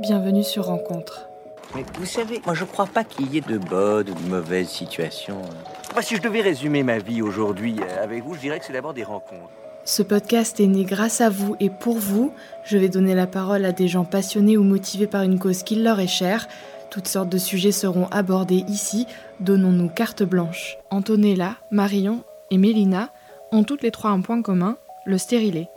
Bienvenue sur Rencontre. Mais vous savez, moi je crois pas qu'il y ait de bonnes ou de mauvaises situations. Moi, si je devais résumer ma vie aujourd'hui euh, avec vous, je dirais que c'est d'abord des rencontres. Ce podcast est né grâce à vous et pour vous. Je vais donner la parole à des gens passionnés ou motivés par une cause qui leur est chère. Toutes sortes de sujets seront abordés ici. Donnons-nous carte blanche. Antonella, Marion et Mélina ont toutes les trois un point commun, le stérilet.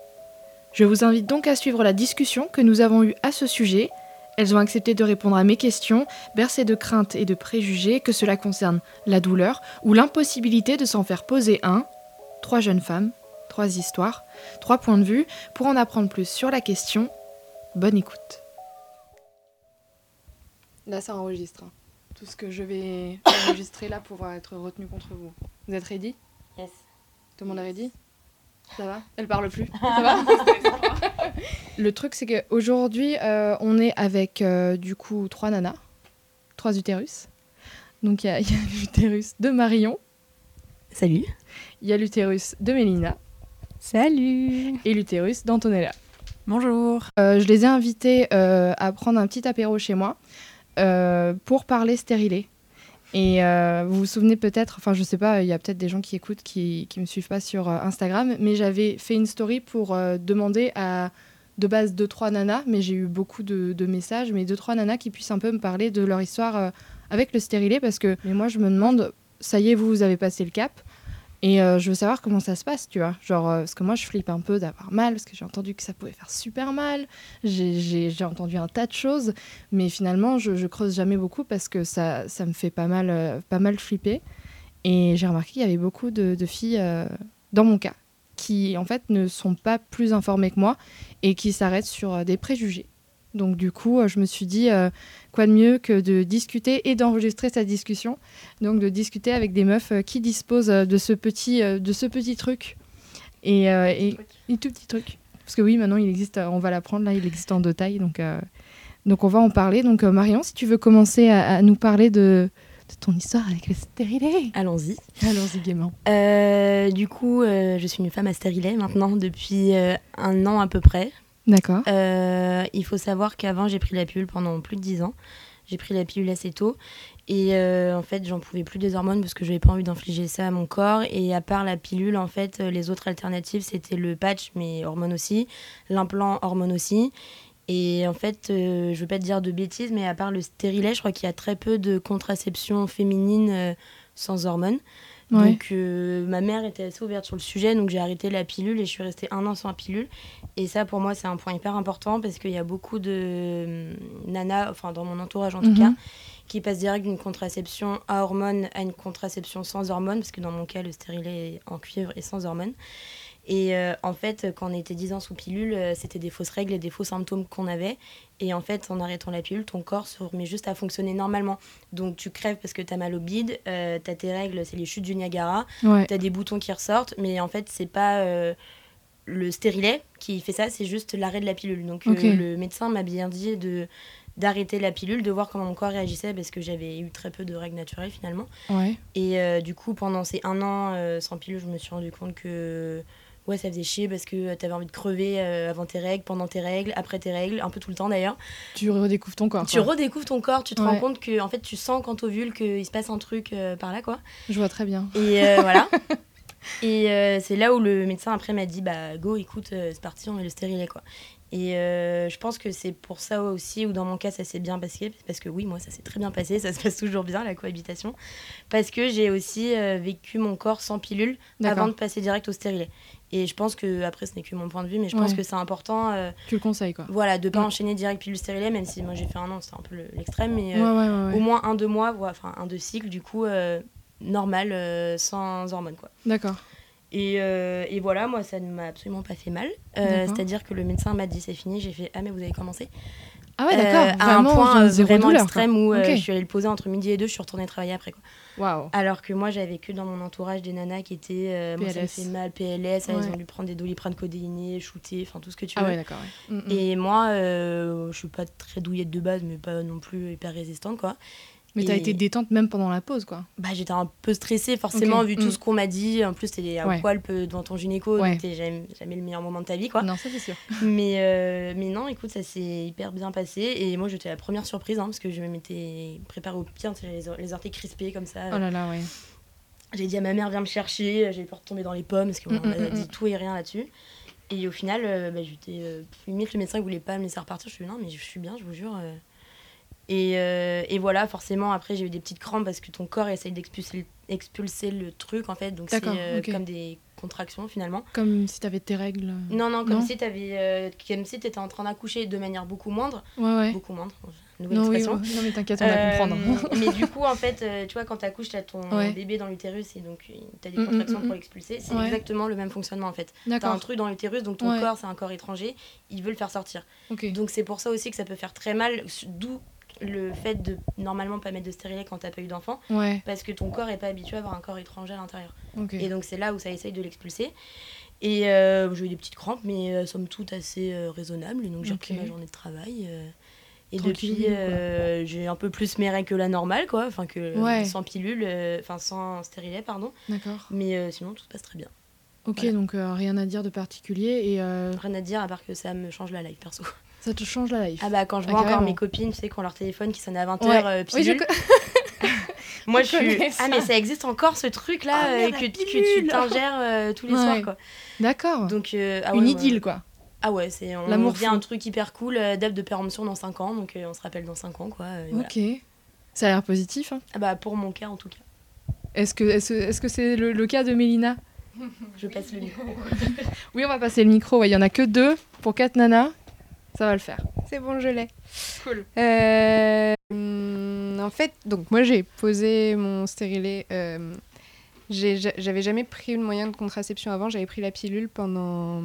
Je vous invite donc à suivre la discussion que nous avons eue à ce sujet. Elles ont accepté de répondre à mes questions, bercées de craintes et de préjugés, que cela concerne la douleur ou l'impossibilité de s'en faire poser un. Trois jeunes femmes, trois histoires, trois points de vue. Pour en apprendre plus sur la question, bonne écoute. Là, ça enregistre. hein. Tout ce que je vais enregistrer là pourra être retenu contre vous. Vous êtes ready? Yes. Tout le monde est ready? Ça va Elle parle plus. Ça va Le truc, c'est qu'aujourd'hui, euh, on est avec euh, du coup trois nanas, trois utérus. Donc il y a, l'utérus de Marion, Salut. il y a l'utérus de Mélina Salut. et l'utérus d'Antonella. Bonjour. Euh, je les ai invités euh, à prendre un petit apéro chez moi euh, pour parler stérilé. Et euh, vous vous souvenez peut-être, enfin je sais pas, il y a peut-être des gens qui écoutent qui, qui me suivent pas sur euh, Instagram, mais j'avais fait une story pour euh, demander à de base deux trois nanas, mais j'ai eu beaucoup de, de messages, mais deux trois nanas qui puissent un peu me parler de leur histoire avec le stérilet parce que mais moi je me demande, ça y est vous vous avez passé le cap. Et euh, je veux savoir comment ça se passe, tu vois. Genre, euh, parce que moi, je flippe un peu d'avoir mal, parce que j'ai entendu que ça pouvait faire super mal. J'ai- entendu un tas de choses, mais finalement, je, je creuse jamais beaucoup parce que ça, ça me fait pas mal, euh, pas mal flipper. Et j'ai remarqué qu'il y avait beaucoup de, filles, dans mon cas, qui en fait ne sont pas plus informées que moi et qui s'arrêtent sur des préjugés. Donc du coup, euh, je me suis dit, euh, quoi de mieux que de discuter et d'enregistrer cette discussion. Donc de discuter avec des meufs euh, qui disposent de ce petit, de ce petit truc. Et, euh, et, et tout petit truc. Parce que oui, maintenant, il existe, on va l'apprendre, là, il existe en deux tailles. Donc, euh, donc on va en parler. Donc euh, Marion, si tu veux commencer à, à nous parler de, de ton histoire avec le stérilet. Allons-y. Allons-y gaiement. Euh, du coup, euh, je suis une femme à stérilet maintenant depuis euh, un an à peu près. D'accord. Euh, il faut savoir qu'avant, j'ai pris la pilule pendant plus de 10 ans. J'ai pris la pilule assez tôt. Et euh, en fait, j'en pouvais plus des hormones parce que je n'avais pas envie d'infliger ça à mon corps. Et à part la pilule, en fait, euh, les autres alternatives, c'était le patch, mais hormones aussi, l'implant, hormones aussi. Et en fait, euh, je veux pas te dire de bêtises, mais à part le stérilet, je crois qu'il y a très peu de contraception féminine sans hormones. Ouais. Donc euh, ma mère était assez ouverte sur le sujet, donc j'ai arrêté la pilule et je suis restée un an sans pilule. Et ça pour moi c'est un point hyper important parce qu'il y a beaucoup de euh, nanas, enfin dans mon entourage en tout Mhm. cas, qui passent direct d'une contraception à hormones à une contraception sans hormones, parce que dans mon cas le stérilet est en cuivre et sans hormones. Et euh, en fait, quand on était 10 ans sous pilule, euh, c'était des fausses règles et des faux symptômes qu'on avait. Et en fait, en arrêtant la pilule, ton corps se remet juste à fonctionner normalement. Donc tu crèves parce que tu as mal au bide, euh, tu as tes règles, c'est les chutes du Niagara, Ouais. tu as des boutons qui ressortent, mais en fait, c'est pas euh, le stérilet qui fait ça, c'est juste l'arrêt de la pilule. Donc le médecin m'a bien dit de d'arrêter la pilule, de voir comment mon corps réagissait parce que j'avais eu très peu de règles naturelles finalement. Ouais. Et euh, du coup, pendant ces un an euh, sans pilule, je me suis rendu compte que ouais, ça faisait chier parce que tu avais envie de crever euh, avant tes règles, pendant tes règles, après tes règles, un peu tout le temps d'ailleurs. Tu redécouvres ton corps. Tu quoi. redécouvres ton corps, tu te Ouais. rends compte que en fait, tu sens quand t'ovules qu'il se passe un truc euh, par là quoi. Je vois très bien. Et euh, voilà. Et euh, c'est là où le médecin après m'a dit bah go écoute euh, c'est parti on met le stérilet quoi. Et euh, je pense que c'est pour ça aussi, ou dans mon cas, ça s'est bien passé. Parce que oui, moi, ça s'est très bien passé. Ça se passe toujours bien, la cohabitation. Parce que j'ai aussi euh, vécu mon corps sans pilule avant de passer direct au stérilet. Et je pense que, après, ce n'est que mon point de vue, mais je pense que c'est important euh, Tu le conseilles, quoi. voilà, de pas Mm. enchaîner direct pilule stérilet, même si moi j'ai fait un an, c'était un peu le- l'extrême. Mais Ouais, au moins un, deux mois, enfin un, deux cycles, du coup, normal, sans hormones, quoi. D'accord. Et, euh, et voilà, moi, ça ne m'a absolument pas fait mal. Euh. C'est-à-dire que le médecin m'a dit c'est fini. J'ai fait ah mais vous avez commencé. Ah ouais, d'accord. Euh, à un point vraiment douleur, extrême où je suis allée le poser entre midi et deux. Je suis retournée travailler après quoi. Alors que moi j'avais que dans mon entourage des nanas qui étaient moi ça me PLS. fait mal PLS. Elles Ouais. ont dû prendre des doliprane codéinés, shooter, enfin tout ce que tu Ah veux. ouais, d'accord. ouais. Mm, mm. Et moi, je suis pas très douillette de base, mais pas non plus hyper résistante, quoi. Mais t'as été détente même pendant la pause, quoi. Bah, j'étais un peu stressée, forcément, vu tout Mm. ce qu'on m'a dit. En plus, t'es à Ouais. poil peu devant ton gynéco, Ouais. donc t'es jamais, jamais le meilleur moment de ta vie, quoi. Non, ça c'est sûr. Mais, euh, mais non, écoute, ça s'est hyper bien passé. Et moi, j'étais la première surprise, hein, parce que je m'étais préparée au pire, les, or- les orteils crispés comme ça. Oh là là, ouais. J'ai dit à ma mère, viens me chercher. J'ai peur de tomber dans les pommes, parce qu'on Mm, mm, m'a mm, dit mm. tout et rien là-dessus. Et au final, euh, bah, j'étais. euh, limite, le médecin ne voulait pas me laisser repartir. Je suis non, mais je suis bien, je vous jure. Euh. Et, euh, et voilà, forcément, après, j'ai eu des petites crampes parce que ton corps essaye d'expulser le- expulser le truc, en fait. Donc, c'est euh, ok. comme des contractions, finalement. Comme si t'avais tes règles. Non, non, comme Non. si tu avais. comme si étais en train d'accoucher de manière beaucoup moindre. Ouais, ouais. Beaucoup moindre. Nouvelle Non, oui, expression. ouais. non, mais t'inquiète, on va Euh, comprendre. mais du coup, en fait, euh, tu vois, quand tu accouches, tu as ton bébé dans l'utérus et donc tu as des Mm, mm, contractions mm, pour l'expulser. C'est exactement le même fonctionnement en fait. Tu as un truc dans l'utérus, donc ton corps, c'est un corps étranger, il veut le faire sortir. Ok. Donc c'est pour ça aussi que ça peut faire très mal, d'où le fait de normalement pas mettre de stérilet quand t'as pas eu d'enfant, Ouais, parce que ton corps est pas habitué à avoir un corps étranger à l'intérieur. Et donc c'est là où ça essaye de l'expulser. Et euh, j'ai eu des petites crampes, mais euh, somme toute assez euh, raisonnables. Donc j'ai repris Ok. ma journée de travail. euh, et Tranquille, depuis, j'ai un peu plus mes règles que la normale, quoi. Enfin, que Ouais. sans pilule, enfin sans stérilet, pardon. D'accord. Mais sinon, tout se passe très bien. Ok, Voilà. donc rien à dire de particulier et Rien à dire à part que ça me change la life perso. Ça te change la life. Ah bah quand je Ah, vois encore mes copines, tu sais, qui ont leur téléphone qui sonne à 20h, Ouais. euh, Oui, je Moi je je suis. Ah mais ça existe encore ce truc là Ah, merde, que, tu t'ingères euh, tous les Ouais. soirs quoi. D'accord. Donc euh, ah ouais, Une idylle, quoi. Ah ouais, c'est on L'amour un truc hyper cool, euh, date de péremption dans 5 ans, donc euh, on se rappelle dans 5 ans quoi. euh, voilà. Ok. Ça a l'air positif. hein. Ah bah pour mon cas en tout cas. Est-ce que est-ce est-ce que c'est le, le cas de Mélina? Je passe le micro. Oui, on va passer le micro. ouais, Il y en a que deux pour quatre nanas. Ça va le faire. C'est bon, je l'ai. Cool. Euh, en fait, donc moi j'ai posé mon stérilet. euh, J'avais jamais pris le moyen de contraception avant. J'avais pris la pilule pendant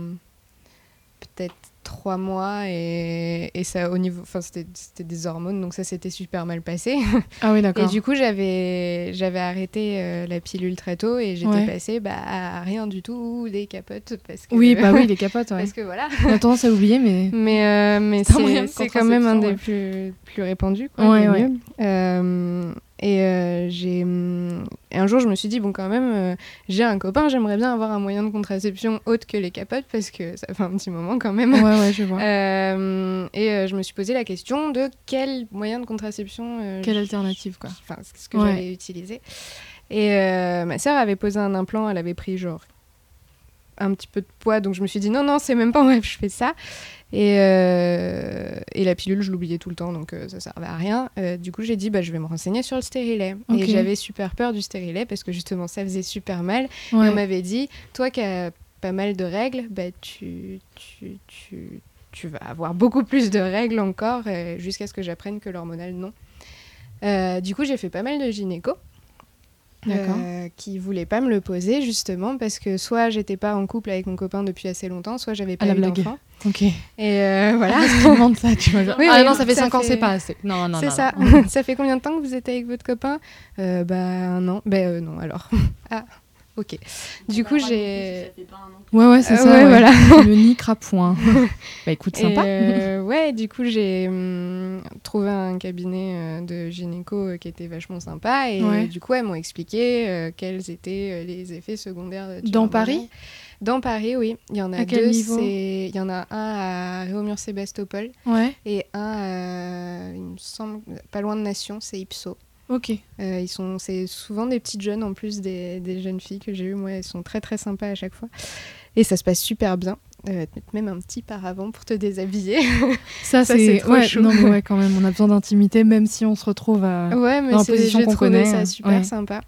peut-être trois mois et, et ça au niveau, enfin c'était c'était des hormones donc ça s'était super mal passé. Ah oui, Et d'accord. du coup j'avais j'avais arrêté euh, la pilule très tôt et j'étais Ouais. passée bah, à rien du tout des capotes parce que Oui, bah oui, les capotes, ouais. parce que voilà. On a tendance à oublier, mais. Mais, euh, mais C'est quand même un des plus, plus répandus. Quoi, Ouais, le ouais. mieux. Euh, et euh, j'ai hum, et un jour, je me suis dit, bon, quand même, euh, j'ai un copain, j'aimerais bien avoir un moyen de contraception autre que les capotes parce que ça fait un petit moment quand même. Ouais, ouais, je vois. Euh, et je me suis posé la question de quel moyen de contraception. Quelle je- alternative, quoi. Enfin, ce que Ouais. j'allais utiliser. Et ma sœur avait posé un implant, elle avait pris genre un petit peu de poids, donc je me suis dit non, non, c'est même pas en rêve, je fais ça. Et, euh, et la pilule, je l'oubliais tout le temps, donc euh, ça servait à rien. Euh, du coup, j'ai dit, bah, je vais me renseigner sur le stérilet. Et j'avais super peur du stérilet parce que justement, ça faisait super mal. Et on m'avait dit, toi qui as pas mal de règles, bah, tu, tu, tu, tu vas avoir beaucoup plus de règles encore euh, jusqu'à ce que j'apprenne que l'hormonal, non. Du coup, j'ai fait pas mal de gynéco. Euh, qui voulaient pas me le poser justement parce que soit j'étais pas en couple avec mon copain depuis assez longtemps, soit j'avais pas la eu d'enfant. Ok. Et euh, voilà. Ah, demande ça, tu vois. Oui, ah oui, non, ça fait ça 5 ans, c'est pas assez. Non, non, C'est non, ça. non. ça fait combien de temps que vous êtes avec votre copain? Euh, Bah un an. Bah euh, non alors. ah ok. Du coup j'ai. Ouais, ouais, c'est Euh, ça. ouais, ouais. voilà. Le nid crapouin. bah écoute, Et, sympa. euh, ouais, du coup, j'ai hum, trouvé un cabinet euh, de gynéco euh, qui était vachement sympa. Et Ouais. du coup, elles m'ont expliqué euh, quels étaient euh, les effets secondaires. du Dans. Paris? Dans Paris, oui. Il y en a À quel deux. Il y en a un à Réaumur-Sébastopol Ouais. et un, à, il me semble, pas loin de Nation, c'est Ipso. Ok. Euh, ils sont, c'est souvent des petites jeunes en plus des, des jeunes filles que j'ai eues. Moi, elles sont très très sympas à chaque fois. Et ça se passe super bien. Euh, même un petit paravent pour te déshabiller. Ça, Ça, c'est ouais, chou. Non, mais ouais, quand même, on a besoin d'intimité, même si on se retrouve à. Ouais, mais Dans la position qu'on connaît, ça euh, super ouais. sympa.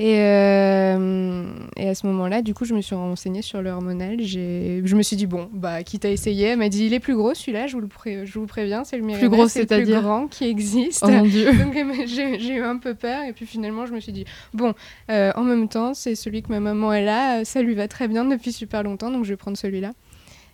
Et, euh, et à ce moment-là, du coup, je me suis renseignée sur le hormonal. Je me suis dit, bon, bah, quitte à essayer, elle m'a dit, il est plus gros celui-là, je vous le, pré- je vous préviens, c'est le Mirena, gros, c'est le plus grand qui existe. Oh mon dieu. Donc j'ai eu un peu peur et puis finalement je me suis dit bon euh, en même temps c'est celui que ma maman elle a ça lui va très bien depuis super longtemps donc je vais prendre celui-là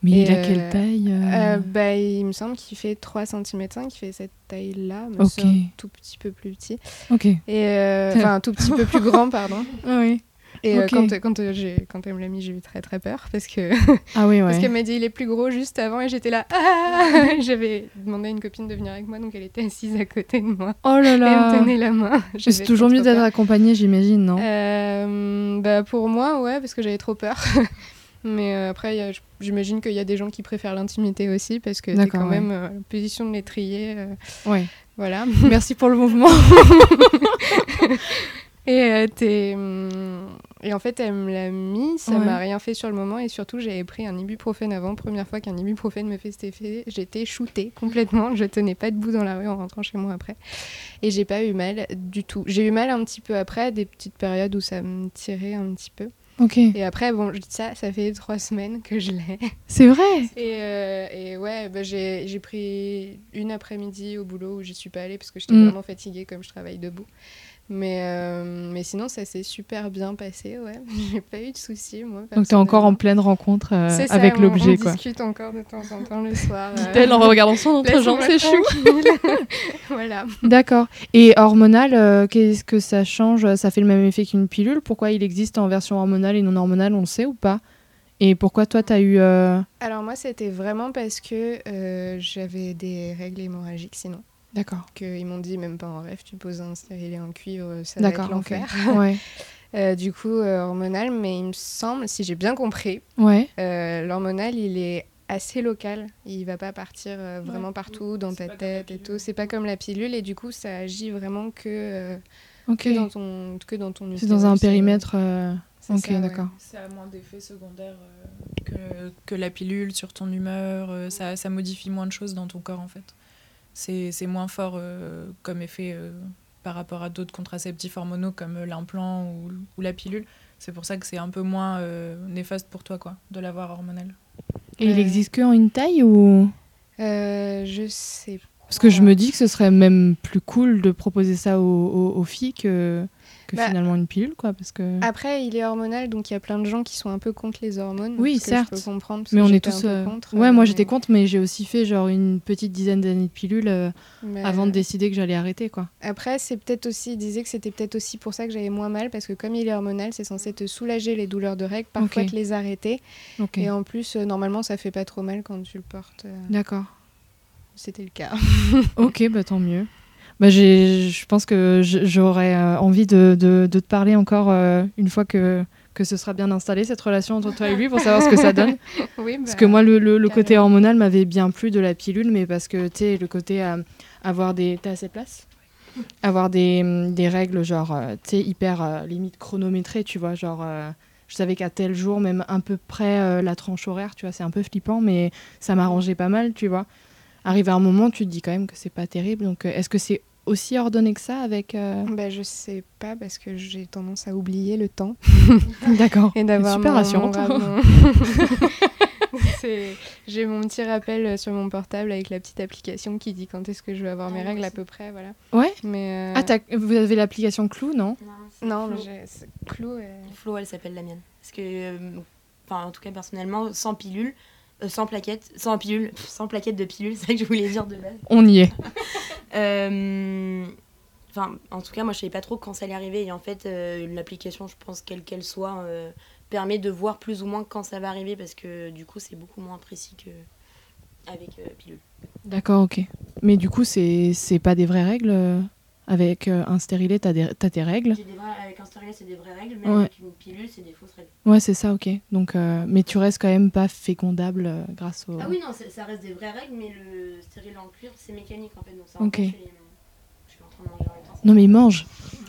Mais Et, il a euh, quelle taille euh Euh, bah, il me semble qu'il fait 3 cm 5 il fait cette taille là mais Ok. c'est un tout petit peu plus petit Ok. et euh, enfin un tout petit peu plus grand pardon Ah oui. Et quand, quand, j'ai- quand elle me l'a mis, j'ai eu très très peur parce que Ah oui, parce qu'elle m'a dit il est plus gros juste avant et j'étais là. Ah J'avais demandé à une copine de venir avec moi, donc elle était assise à côté de moi. Oh là Et elle me là. tenait la main. C'est toujours mieux d'être peur. accompagné, j'imagine, non? Bah pour moi, ouais, parce que j'avais trop peur. Mais euh, après, j'imagine qu'il y a des gens qui préfèrent l'intimité aussi, parce que D'accord, quand ouais. même euh, position de l'étrier. euh, Ouais. voilà. Merci pour le mouvement. Et, euh, hum, et en fait, elle me l'a mis, ça Ouais. m'a rien fait sur le moment. Et surtout, j'avais pris un ibuprofène avant. Première fois qu'un ibuprofène me fait cet effet, j'étais shootée complètement. Je tenais pas debout dans la rue en rentrant chez moi après. Et j'ai pas eu mal du tout. J'ai eu mal un petit peu après, des petites périodes où ça me tirait un petit peu. Ok. Et après, bon, je ça, ça fait trois semaines que je l'ai. C'est vrai. Et, euh, et ouais, bah, j'ai j'ai pris une après-midi au boulot où j'y suis pas allée parce que j'étais Mm. vraiment fatiguée comme je travaille debout. Mais, euh, mais sinon, ça s'est super bien passé, ouais. J'ai pas eu de soucis, moi. Donc t'es encore en pleine rencontre euh, ça, avec on- l'objet, on quoi. discute encore de temps en temps le soir. euh, Dit-elle en regardant son entrejambe, c'est chou. voilà. D'accord. Et hormonal, euh, qu'est-ce que ça change? Ça fait le même effet qu'une pilule? Pourquoi il existe en version hormonale et non hormonale, on le sait ou pas? Et pourquoi toi, t'as eu... euh, Alors moi, c'était vraiment parce que euh, j'avais des règles hémorragiques sinon. D'accord. Qu'ils m'ont dit, même pas en rêve, tu poses un stérilet en cuivre, ça va être l'enfer. Ouais. Euh, du coup, euh, hormonal, mais il me semble, si j'ai bien compris, Ouais. euh, l'hormonal, il est assez local. Il va pas partir euh, vraiment Ouais. partout dans ta tête et tout. C'est pas comme la pilule et du coup, ça agit vraiment que, euh, dans ton que dans ton C'est dans un périmètre... euh, Ok, d'accord. Ça a moins d'effets secondaires euh, que, que la pilule sur ton humeur. euh, ça, ça modifie moins de choses dans ton corps, en fait. C'est c'est moins fort euh, comme effet euh, par rapport à d'autres contraceptifs hormonaux comme euh, l'implant ou, ou la pilule. C'est pour ça que c'est un peu moins euh, néfaste pour toi, quoi, de l'avoir hormonal. Et il existe que en une taille ou... Euh, je sais Parce que je me dis que ce serait même plus cool de proposer ça aux, aux- aux filles que, que Bah, finalement une pilule, quoi. Parce que... Après, il est hormonal, donc il y a plein de gens qui sont un peu contre les hormones. Oui, que certes. Je peux comprendre. parce mais on est tous. euh, contre, Ouais, euh, moi mais- j'étais contre, mais j'ai aussi fait genre une petite dizaine d'années de pilules euh, mais- avant de décider que j'allais arrêter, quoi. Après, c'est peut-être aussi, il disait que c'était peut-être aussi pour ça que j'avais moins mal, parce que comme il est hormonal, c'est censé te soulager les douleurs de règles, parfois Ok. te les arrêter. Ok. Et en plus, euh, normalement, ça fait pas trop mal quand tu le portes. euh, D'accord. C'était le cas. Ok, bah tant mieux. Bah, je pense que j'aurais euh, envie de, de- de te parler encore euh, une fois que, que ce sera bien installé, cette relation entre toi et lui, pour savoir ce que ça donne. oui, Parce bah, que moi, le, le- le côté hormonal m'avait bien plu de la pilule, mais parce que, tu sais, le côté euh, avoir des... T'as assez de place? Avoir des, hum, des règles, genre, euh, tu sais, hyper euh, limite chronométrées, tu vois, genre... euh, je savais qu'à tel jour, même un peu près la tranche horaire, tu vois, c'est un peu flippant, mais ça m'arrangeait pas mal, tu vois. Arrivé à un moment, tu te dis quand même que c'est pas terrible. Donc, est-ce que c'est aussi ordonné que ça avec... euh, bah, je sais pas, parce que j'ai tendance à oublier le temps. D'accord. Et d'avoir Super mon- C'est- J'ai mon petit rappel sur mon portable avec la petite application qui dit quand est-ce que je vais avoir mes Ah, règles moi à peu près, voilà. Ouais Mais euh, Ah, vous avez l'application Clou, non? Non, mais j'ai c'est Clou. et- Flo, elle s'appelle la mienne. Parce que, euh, enfin, en tout cas, personnellement, sans pilule, euh, sans plaquette, sans pilule, sans plaquette de pilule, c'est ça que je voulais dire de base. On y est. Euh, Enfin, en tout cas, moi, je savais pas trop quand ça allait arriver. Et en fait, euh, l'application, je pense, quelle qu'elle soit, permet de voir plus ou moins quand ça va arriver parce que du coup, c'est beaucoup moins précis que avec pilule. D'accord, ok. Mais du coup, c'est c'est pas des vraies règles Avec euh, un stérilet, t'as des- t'as tes règles J'ai des vrais- avec un stérilet, c'est des vraies règles, mais Ouais. avec une pilule, c'est des fausses règles. Ouais, c'est ça, ok. Donc, euh, mais tu restes quand même pas fécondable euh, grâce au. Ah oui, non, ça reste des vraies règles, mais le stérilet en cuivre, c'est mécanique en fait. Donc ça Ok. empêche les. Je suis en train de manger en même temps. Non, mais mange.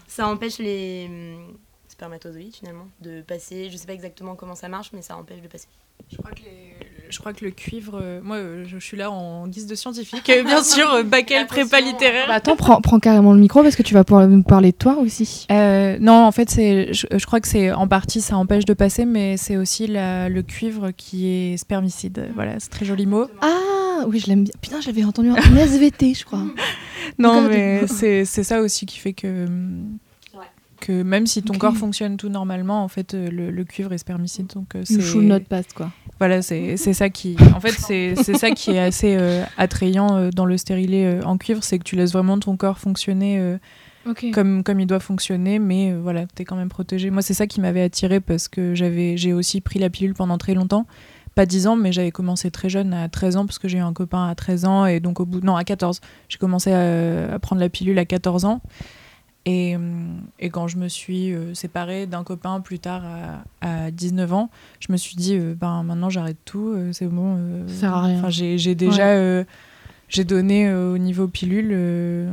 Ça empêche les hum, spermatozoïdes finalement de passer. Je sais pas exactement comment ça marche, mais ça empêche de passer. Je crois que, les- je crois que le cuivre, euh, moi euh, je, suis là en guise de scientifique, euh, bien sûr, La prépa littéraire. Bah, attends, prends, prends carrément le micro parce que tu vas pouvoir nous parler de toi aussi. Euh, non, en fait, c'est, je, je crois que c'est en partie ça empêche de passer, mais c'est aussi la- le cuivre qui est spermicide. Voilà, c'est très joli mot. Ah, oui, je l'aime bien. Putain, j'avais entendu un SVT, je crois. Non, mais c'est, c'est ça aussi qui fait que, hum. Que même si ton corps fonctionne tout normalement, en fait, euh, le, le cuivre est spermicide. Donc, euh, c'est... de notre passe, quoi. Voilà, c'est c'est ça qui. En fait, c'est c'est ça qui est assez euh, attrayant euh, dans le stérilet euh, en cuivre, c'est que tu laisses vraiment ton corps fonctionner comme, comme il doit fonctionner, mais voilà, t'es quand même protégé. Moi, c'est ça qui m'avait attiré parce que j'avais, j'ai aussi pris la pilule pendant très longtemps. Pas 10 ans, mais j'avais commencé très jeune, à 13 ans, parce que j'ai eu un copain à 13 ans, et donc au bout. Non, à 14. J'ai commencé à, à prendre la pilule à 14 ans. Et, hum, et quand je me suis euh, séparée d'un copain plus tard à, à 19 ans, je me suis dit, euh, ben maintenant j'arrête tout, euh, c'est bon. euh, Ça sert à rien. J'ai déjà. euh, j'ai donné euh, au niveau pilule, euh,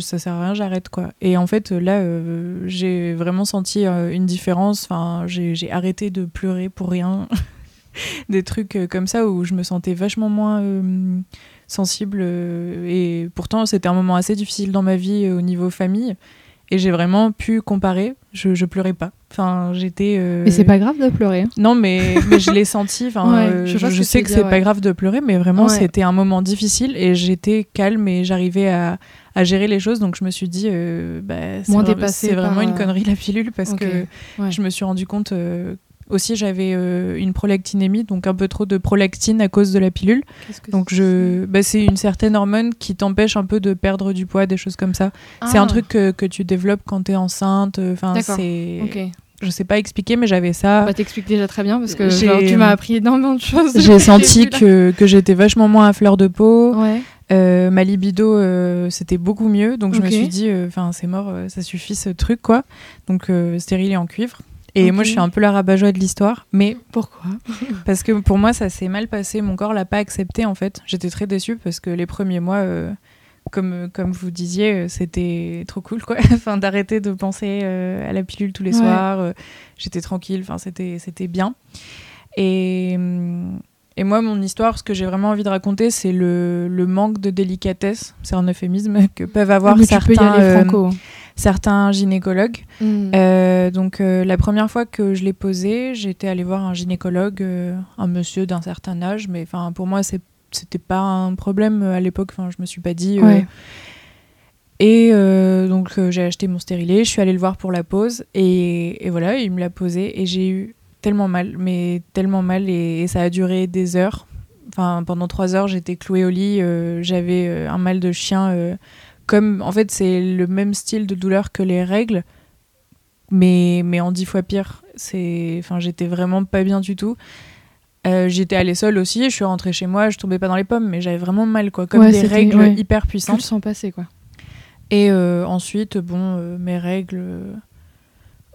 ça sert à rien, j'arrête quoi. Et en fait, euh, là, euh, j'ai vraiment senti euh, une différence. Enfin, j'ai arrêté de pleurer pour rien. Des trucs euh, comme ça où je me sentais vachement moins euh, sensible. euh, et pourtant, c'était un moment assez difficile dans ma vie euh, au niveau famille. Et j'ai vraiment pu comparer. Je, je pleurais pas. Enfin, j'étais. euh, Mais c'est pas grave de pleurer. non, mais, mais je l'ai senti. Enfin, Ouais, euh, je sais que c'est pas grave de pleurer, mais vraiment, Ouais. c'était un moment difficile et j'étais calme et j'arrivais à, à gérer les choses. Donc, je me suis dit, euh, bah, c'est vraiment par, une euh, connerie la pilule parce que je me suis rendu compte. Euh, aussi, j'avais euh, une prolactinémie, donc un peu trop de prolactine à cause de la pilule. Que Donc, je, bah, c'est une certaine hormone qui t'empêche un peu de perdre du poids, des choses comme ça. C'est Ah, un truc que, que tu développes quand t'es enceinte. Enfin, D'accord. c'est. Ok. Je sais pas expliquer, mais j'avais ça. Bah, t'expliques déjà très bien parce que genre, tu m'as appris énormément de choses. J'ai senti que, que j'étais vachement moins à fleur de peau. Ouais. Euh, ma libido, euh, c'était beaucoup mieux. Donc je me suis dit, enfin c'est mort, euh, ça suffit ce truc quoi. Donc euh, stérile et en cuivre. Et moi je suis un peu la rabat-joie de l'histoire, mais Pourquoi? parce que pour moi ça s'est mal passé. Mon corps l'a pas accepté en fait. J'étais très déçue parce que les premiers mois, euh, comme comme vous disiez, euh, c'était trop cool quoi. enfin d'arrêter de penser euh, à la pilule tous les Ouais. soirs. euh, J'étais tranquille. Enfin c'était c'était bien. Et et moi, mon histoire, ce que j'ai vraiment envie de raconter, c'est le, le manque de délicatesse, c'est un euphémisme, que peuvent avoir Mais tu peux y certains, aller euh, franco. Certains gynécologues. Mm. Euh, donc, euh, la première fois que je l'ai posé, j'étais allée voir un gynécologue, euh, un monsieur d'un certain âge, mais enfin, pour moi, c'était pas un problème à l'époque. Enfin, je me suis pas dit. Ouais. Et donc, j'ai acheté mon stérilet, je suis allée le voir pour la pose, et, et voilà, il me l'a posé, et j'ai eu tellement mal, mais tellement mal, et, et ça a duré des heures. Enfin, pendant trois heures, j'étais clouée au lit, euh, j'avais euh, un mal de chien. euh, comme, en fait, c'est le même style de douleur que les règles, mais, mais en dix fois pire. C'est, enfin, j'étais vraiment pas bien du tout. Euh, j'étais allée seule aussi, je suis rentrée chez moi, je tombais pas dans les pommes, mais j'avais vraiment mal, quoi, comme Ouais, des règles ouais. hyper puissantes. sens passer quoi. Et euh, ensuite, bon, euh, mes règles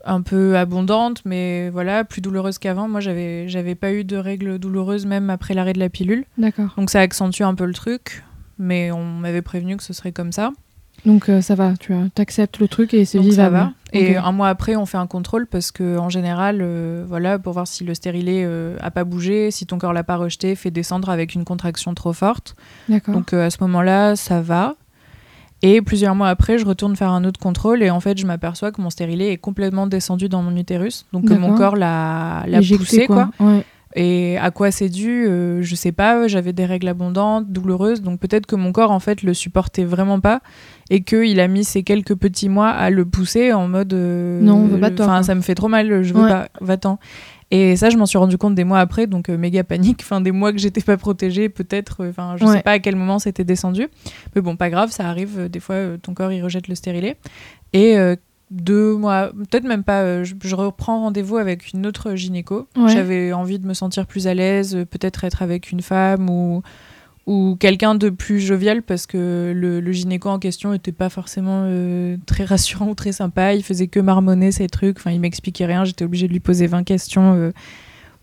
un peu abondantes, mais voilà, plus douloureuses qu'avant. Moi, j'avais, j'avais pas eu de règles douloureuses même après l'arrêt de la pilule. D'accord. Donc ça accentue un peu le truc, mais on m'avait prévenu que ce serait comme ça. Donc euh, ça va, tu acceptes le truc et c'est Donc ça vivable. va. Et un mois après, on fait un contrôle parce que en général, euh, voilà, pour voir si le stérilet euh, a pas bougé, si ton corps l'a pas rejeté, fait descendre avec une contraction trop forte. Donc euh, à ce moment-là, ça va. Et plusieurs mois après, je retourne faire un autre contrôle et en fait, je m'aperçois que mon stérilet est complètement descendu dans mon utérus. Donc que mon corps l'a, poussé, quoi. Ouais. Et à quoi c'est dû euh, Je sais pas. J'avais des règles abondantes, douloureuses, donc peut-être que mon corps en fait le supportait vraiment pas et qu'il a mis ces quelques petits mois à le pousser en mode. euh, Non, on veut pas Enfin, ça me fait trop mal. Je veux Ouais. pas. Va-t'en. Et ça, je m'en suis rendu compte des mois après, donc euh, méga panique. Enfin, des mois que j'étais pas protégée, peut-être. euh, Enfin, je Ouais. sais pas à quel moment c'était descendu. Mais bon, pas grave, ça arrive. des fois, ton corps il rejette le stérilet. Et deux mois, peut-être même pas. euh, je, je reprends rendez-vous avec une autre gynéco. Ouais. J'avais envie de me sentir plus à l'aise, euh, peut-être être avec une femme ou ou quelqu'un de plus jovial parce que le, le gynéco en question était pas forcément euh, très rassurant ou très sympa. Il faisait que marmonner ces trucs. Enfin, il m'expliquait rien. J'étais obligée de lui poser 20 questions euh,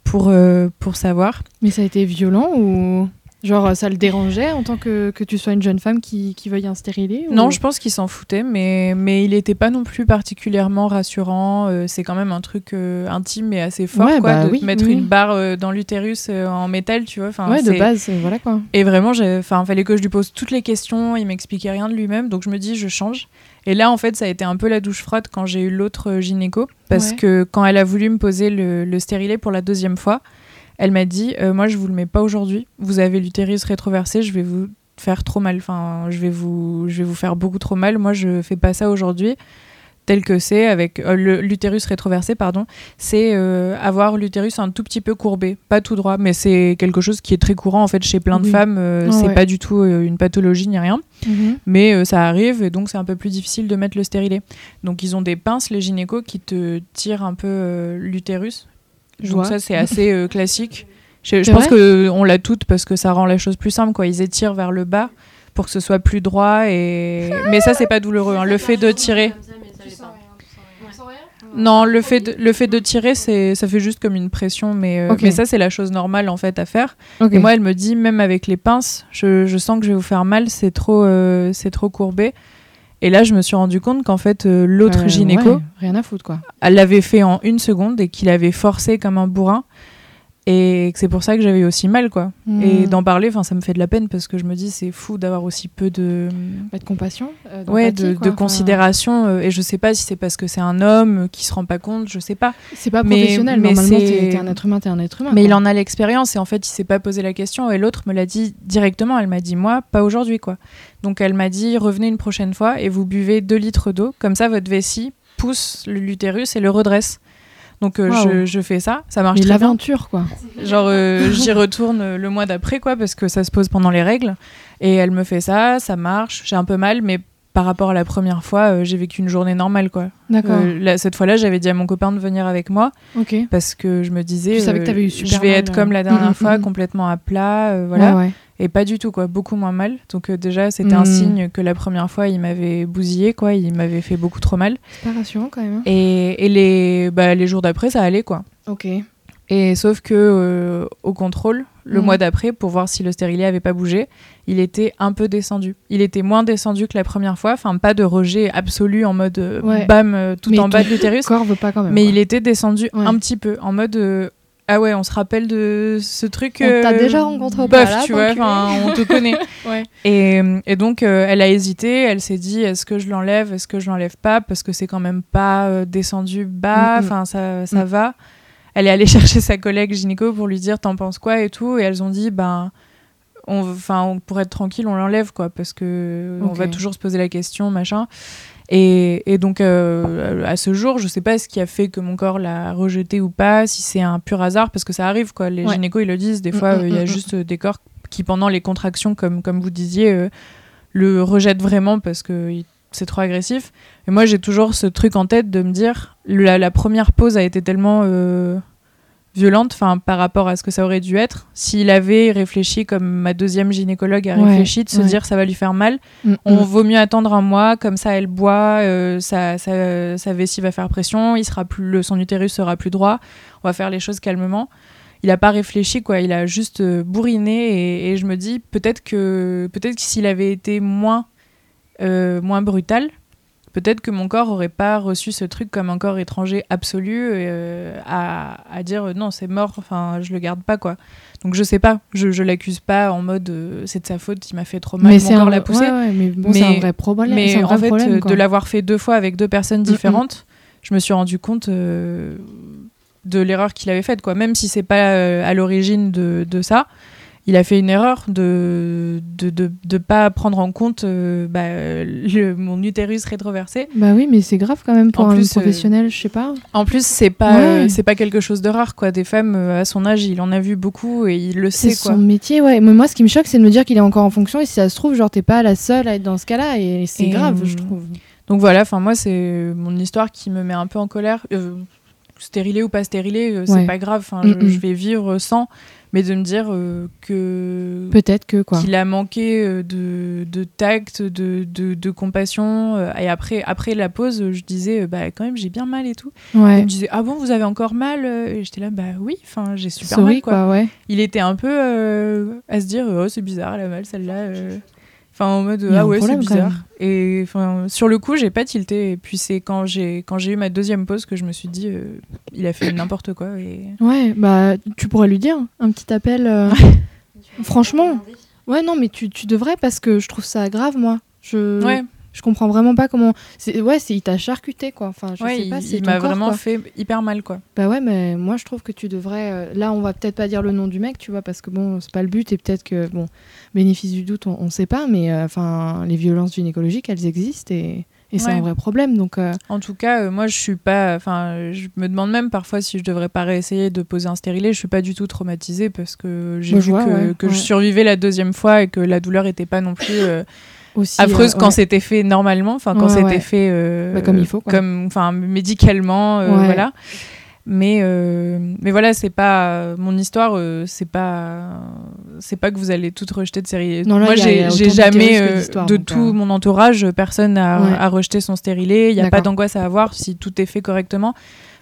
pour, euh, pour savoir. Mais ça a été violent ou? Genre ça le dérangeait en tant que, que tu sois une jeune femme qui, qui veuille un stérilet ou- Non, je pense qu'il s'en foutait, mais, mais il était pas non plus particulièrement rassurant. Euh, c'est quand même un truc euh, intime et assez fort, Ouais, quoi, bah de oui, mettre oui. une barre euh, dans l'utérus euh, en métal, tu vois. Enfin, Ouais, de base, euh, voilà quoi. Et vraiment, enfin, fallait que je lui pose toutes les questions. Il m'expliquait rien de lui-même, donc je me dis, je change. Et là, en fait, ça a été un peu la douche froide quand j'ai eu l'autre euh, gynéco, parce Ouais. que quand elle a voulu me poser le, le stérilet pour la deuxième fois, elle m'a dit, euh, moi, je vous le mets pas aujourd'hui. Vous avez l'utérus rétroversé, je vais vous faire trop mal. Enfin, je vais vous, je vais vous faire beaucoup trop mal. Moi, je fais pas ça aujourd'hui. tel que c'est avec euh, l'utérus rétroversé pardon c'est euh, avoir l'utérus un tout petit peu courbé pas tout droit mais c'est quelque chose qui est très courant en fait chez plein de Oui. femmes euh, Ah c'est ouais. pas du tout une pathologie ni rien Mhm. mais ça arrive et donc c'est un peu plus difficile de mettre le stérilet donc ils ont des pinces les gynécos qui te tirent un peu l'utérus Je donc vois. ça c'est assez euh, classique je, pense vrai? que on l'a toutes parce que ça rend la chose plus simple quoi ils étirent vers le bas pour que ce soit plus droit et mais ça c'est pas douloureux hein. le fait de tirer non, le fait de, le fait de tirer, c'est, ça fait juste comme une pression, mais, euh, mais ça, c'est la chose normale en fait à faire. Et moi, elle me dit, même avec les pinces, je, je sens que je vais vous faire mal, c'est trop, euh, c'est trop courbé. Et là, je me suis rendu compte qu'en fait, euh, l'autre gynéco, ouais, rien à foutre, quoi. elle l'avait fait en une seconde et qu'il avait forcé comme un bourrin. Et que c'est pour ça que j'avais aussi mal, quoi. Et Hmm. d'en parler, enfin, ça me fait de la peine parce que je me dis, c'est fou d'avoir aussi peu de, Pas de compassion euh, ouais, de, quoi. de Enfin, considération. euh, et je sais pas si c'est parce que c'est un homme qui se rend pas compte, je sais pas. C'est pas Mais- professionnel. mais Normalement, t'es un être humain, t'es un être humain. Mais quoi. il en a l'expérience et en fait, il s'est pas posé la question. Et l'autre me l'a dit directement. Elle m'a dit, moi, pas aujourd'hui, quoi. Donc, elle m'a dit, revenez une prochaine fois et vous buvez 2 litres d'eau. Comme ça, votre vessie pousse l'utérus et le redresse. Donc, euh, je, je fais ça. Ça marche Mais l'aventure, quoi. Genre, euh, j'y retourne euh, le mois d'après, quoi, parce que ça se pose pendant les règles. Et elle me fait ça, ça marche. J'ai un peu mal, mais par rapport à la première fois, euh, j'ai vécu une journée normale, quoi. D'accord. Euh, cette fois-là, j'avais dit à mon copain de venir avec moi ok. parce que je me disais, Tu savais que t'avais eu je super vais mal, être comme la dernière fois, complètement à plat, voilà. Ouais, ouais. Et pas du tout, quoi, beaucoup moins mal. Donc euh, déjà, c'était un Mm. signe que la première fois, il m'avait bousillé, quoi, il m'avait fait beaucoup trop mal. C'est pas rassurant, quand même. hein. Et, et les, bah, les jours d'après, ça allait, quoi. Ok. Et sauf que euh, au contrôle, le Mhm. mois d'après, pour voir si le stérilet avait pas bougé, il était un peu descendu. Il était moins descendu que la première fois, enfin pas de rejet absolu en mode euh, Ouais. bam tout Mais en bas de l'utérus, corps veut pas quand même. mais quoi. il était descendu Ouais. un petit peu en mode ah ouais, on se rappelle de ce truc. On t'a euh, déjà rencontré au bof, tu vois, enfin, on te connaît. Ouais. Et, et donc euh, elle a hésité, elle s'est dit est-ce que je l'enlève, est-ce que je l'enlève pas parce que c'est quand même pas euh, descendu bas, Mm, mm. enfin ça ça Mm. va. Elle est allée chercher sa collègue gynéco pour lui dire t'en penses quoi et tout et elles ont dit ben on on pour être tranquille on l'enlève quoi parce que on va toujours se poser la question machin. Et, et donc euh, à ce jour, je sais pas ce qui a fait que mon corps l'a rejeté ou pas, si c'est un pur hasard parce que ça arrive quoi. Les Ouais. gynécos ils le disent des Mm, fois mm, il y a mm, juste euh, des corps qui pendant les contractions comme comme vous disiez euh, le rejettent vraiment parce que c'est trop agressif. Et moi, j'ai toujours ce truc en tête de me dire, la, la première pause a été tellement violente, enfin par rapport à ce que ça aurait dû être. S'il avait réfléchi comme ma deuxième gynécologue a Ouais, réfléchi, de se ouais. dire ça va lui faire mal, Mm, on mm. vaut mieux attendre un mois, comme ça elle boit, euh, sa, sa, sa vessie va faire pression, il sera plus, le, son utérus sera plus droit, on va faire les choses calmement. Il a pas réfléchi, quoi, il a juste euh, bourriné et, et je me dis peut-être que, peut-être que s'il avait été moins, euh, moins brutal, peut-être que mon corps aurait pas reçu ce truc comme un corps étranger absolu euh, à, à dire euh, non c'est mort enfin je le garde pas quoi donc je sais pas je, je l'accuse pas en mode euh, c'est de sa faute il m'a fait trop mal mais mon c'est corps un... l'a poussé ouais, ouais, mais bon, Mais- c'est un vrai problème. mais en fait, problème, de l'avoir fait deux fois avec deux personnes Mm, différentes, je me suis rendu compte euh, de l'erreur qu'il avait faite. Quoi. Même si c'est pas à l'origine de, de ça, il a fait une erreur de de, de, de pas prendre en compte euh, bah, le- mon utérus rétroversé. Bah oui, mais c'est grave quand même pour En un plus, euh, professionnel, je sais pas. En plus, c'est pas Ouais. euh, c'est pas quelque chose de rare. quoi. Des femmes euh, à son âge, il en a vu beaucoup et il le C'est sait. quoi. son métier, ouais. Mais moi, ce qui me choque, c'est de me dire qu'il est encore en fonction. Et si ça se trouve, genre, t'es pas la seule à être dans ce cas-là. Et c'est grave, euh, je trouve. Donc voilà, enfin moi c'est mon histoire qui me met un peu en colère. Euh, stérilé ou pas stérilé, euh, c'est Ouais. pas grave. Enfin, Mm, je, mm. je vais vivre sans, mais de me dire euh, que Peut-être que, quoi. qu'il a manqué euh, de, de tact, de, de, de compassion. euh, et après, après la pause, je disais, bah quand même j'ai bien mal et tout. Il Ouais. me disait, ah bon, vous avez encore mal Et j'étais là, bah oui, enfin j'ai super Sorry, mal quoi. quoi, ouais. Il était un peu euh, à se dire, oh c'est bizarre, elle a mal celle-là. euh. Enfin en mode, ah ouais, c'est bizarre. Et enfin sur le coup, j'ai pas tilté. Et puis c'est quand j'ai quand j'ai eu ma deuxième pause que je me suis dit, euh, il a fait n'importe quoi. Et... Ouais, bah, tu pourrais lui dire un petit appel. euh, Franchement. Ouais, non, mais tu, tu devrais parce que je trouve ça grave, moi. Je, Ouais, je comprends vraiment pas comment. Ouais, c'est il t'a charcuté, quoi. Enfin, je ouais, sais pas, c'est il m'a vraiment quoi. fait hyper mal quoi. Bah ouais, mais moi je trouve que tu devrais. euh, Là, on va peut-être pas dire le nom du mec, tu vois, parce que bon, c'est pas le but et peut-être que bon, bénéfice du doute, on, on sait pas, mais euh, enfin, les violences gynécologiques, elles existent et Et c'est un vrai problème. Donc, euh, En tout cas, euh, moi, je suis pas. Enfin, je me demande même parfois si je devrais pas réessayer de poser un stérilet. Je suis pas du tout traumatisée parce que j'ai vu vois, que, ouais, que ouais. je survivais la deuxième fois et que la douleur était pas non plus euh, aussi. affreuse euh, quand c'était fait normalement. Enfin, quand Ouais, c'était ouais. fait euh, Bah, comme il faut, quoi. comme, enfin, médicalement, euh, voilà. Mais, mais voilà, c'est pas mon histoire. c'est pas, c'est pas que vous allez toutes rejeter de série. Non, là, Moi, j'ai jamais de donc, tout mon entourage, personne a, a rejeté son stérilet. Il n'y a pas d'angoisse à avoir si tout est fait correctement.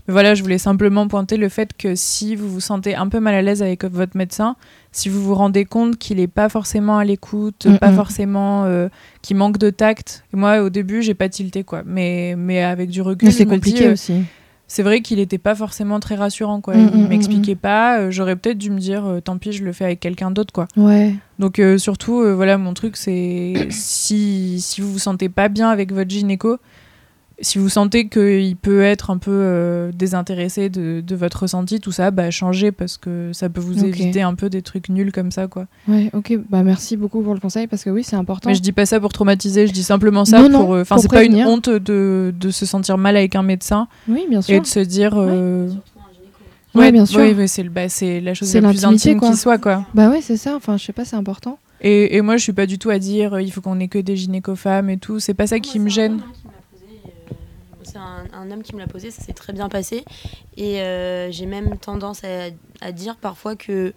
Mais voilà, je voulais simplement pointer le fait que si vous vous sentez un peu mal à l'aise avec votre médecin, si vous vous rendez compte qu'il n'est pas forcément à l'écoute, Mm, pas mm. forcément, euh, qu'il manque de tact. Et moi, au début, j'ai pas tilté quoi. Mais, mais avec du recul, c'est dis, compliqué euh, aussi. c'est vrai qu'il n'était pas forcément très rassurant quoi. Mm, il mm, m'expliquait pas. euh, J'aurais peut-être dû me dire, tant pis, je le fais avec quelqu'un d'autre quoi. Ouais. Donc surtout, voilà, mon truc, c'est si, si vous vous sentez pas bien avec votre gynéco, si vous sentez qu'il peut être un peu euh, désintéressé de, de votre ressenti, tout ça, bah changez parce que ça peut vous éviter un peu des trucs nuls comme ça, quoi. Ouais, ok. Bah, merci beaucoup pour le conseil parce que oui, c'est important. Mais je dis pas ça pour traumatiser, je dis simplement ça Non, non, pour. euh, Enfin, c'est pas une honte de, de se sentir mal avec un médecin Oui, bien et sûr. de se dire. euh, Ouais, bien sûr. ouais, ouais, c'est le- bah, c'est la chose la plus intime qui soit, quoi. Bah ouais, c'est ça. Enfin, je sais pas, c'est important. Et, et moi, je suis pas du tout à dire euh, il faut qu'on ait que des gynéco-femmes et tout. C'est pas ça qui me gêne. C'est un, homme qui me l'a posé, ça s'est très bien passé. Et euh, j'ai même tendance à, dire parfois que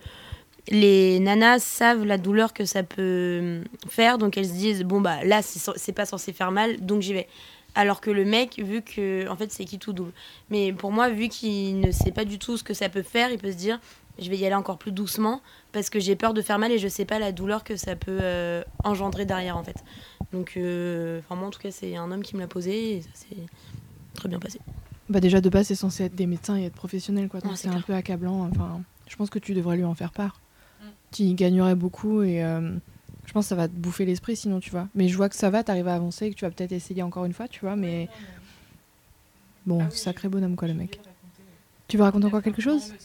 les nanas savent la douleur que ça peut faire, donc elles se disent bon bah là c'est c'est pas censé faire mal, donc j'y vais. Alors que le mec, vu que en fait c'est qui tout double. Mais pour moi, vu qu'il ne sait pas du tout ce que ça peut faire, il peut se dire je vais y aller encore plus doucement parce que j'ai peur de faire mal et je sais pas la douleur que ça peut euh, engendrer derrière en fait. Donc, euh, enfin moi en tout cas c'est un homme qui me l'a posé et ça s'est très bien passé. Bah déjà de base, c'est censé être des médecins et être professionnels, quoi. Donc Ouais, c'est c'est un peu accablant. Enfin, je pense que tu devrais lui en faire part. Tu y gagnerais beaucoup et euh, je pense que ça va te bouffer l'esprit sinon, tu vois. Mais je vois que ça va, t'arrives à avancer et que tu vas peut-être essayer encore une fois, tu vois. Mais bon, sacré bonhomme quoi, le mec. Tu veux raconter encore quelque chose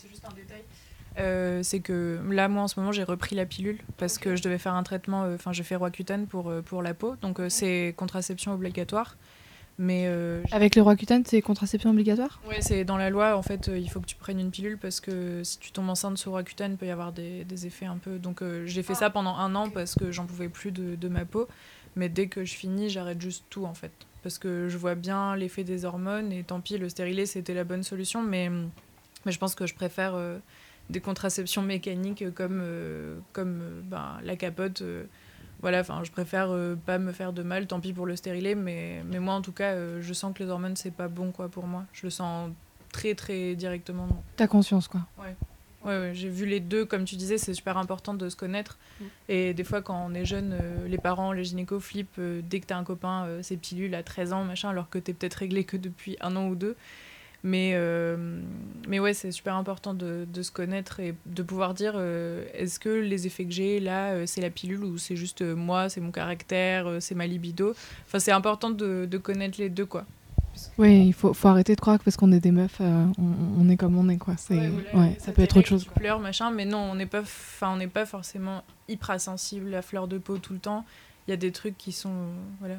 Euh, c'est que là, moi, en ce moment, j'ai repris la pilule parce que je devais faire un traitement. euh, Enfin, je fais Roaccutane pour, euh, pour la peau. Donc, euh, c'est contraception obligatoire. Mais euh, Avec le roi cutane, c'est contraception obligatoire? Ouais, c'est dans la loi. En fait, euh, il faut que tu prennes une pilule parce que si tu tombes enceinte sous Roaccutane, il peut y avoir des, des effets un peu. Donc, euh, j'ai fait ça pendant un an parce que j'en pouvais plus de, de ma peau. Mais dès que je finis, j'arrête juste tout en fait. Parce que je vois bien l'effet des hormones et tant pis, le stérilet c'était la bonne solution. Mais, mais je pense que je préfère des contraceptions mécaniques comme, comme ben, la capote. Voilà, enfin, je préfère euh, pas me faire de mal, tant pis pour le stérilet. Mais, mais moi en tout cas, euh, je sens que les hormones c'est pas bon quoi pour moi. Je le sens très très directement. T'as conscience quoi. Ouais, ouais, j'ai vu les deux, comme tu disais, c'est super important de se connaître. Et des fois, quand on est jeune, euh, les parents, les gynécos flippent euh, dès que t'as un copain, euh, c'est pilule à 13 ans, machin, alors que t'es peut-être réglé que depuis un an ou deux. Mais, euh, mais ouais, c'est super important de, de se connaître et de pouvoir dire euh, est-ce que les effets que j'ai là, euh, c'est la pilule ou c'est juste moi, c'est mon caractère, c'est ma libido? Enfin, c'est important de, de connaître les deux, quoi. Oui, il faut, faut arrêter de croire que parce qu'on est des meufs, euh, on, on est comme on est quoi. C'est, Ouais, ça peut être autre chose. pleurent, machin, mais non, on n'est pas, on n'est pas forcément hyper sensible à fleur de peau tout le temps. Il y a des trucs qui sont, voilà.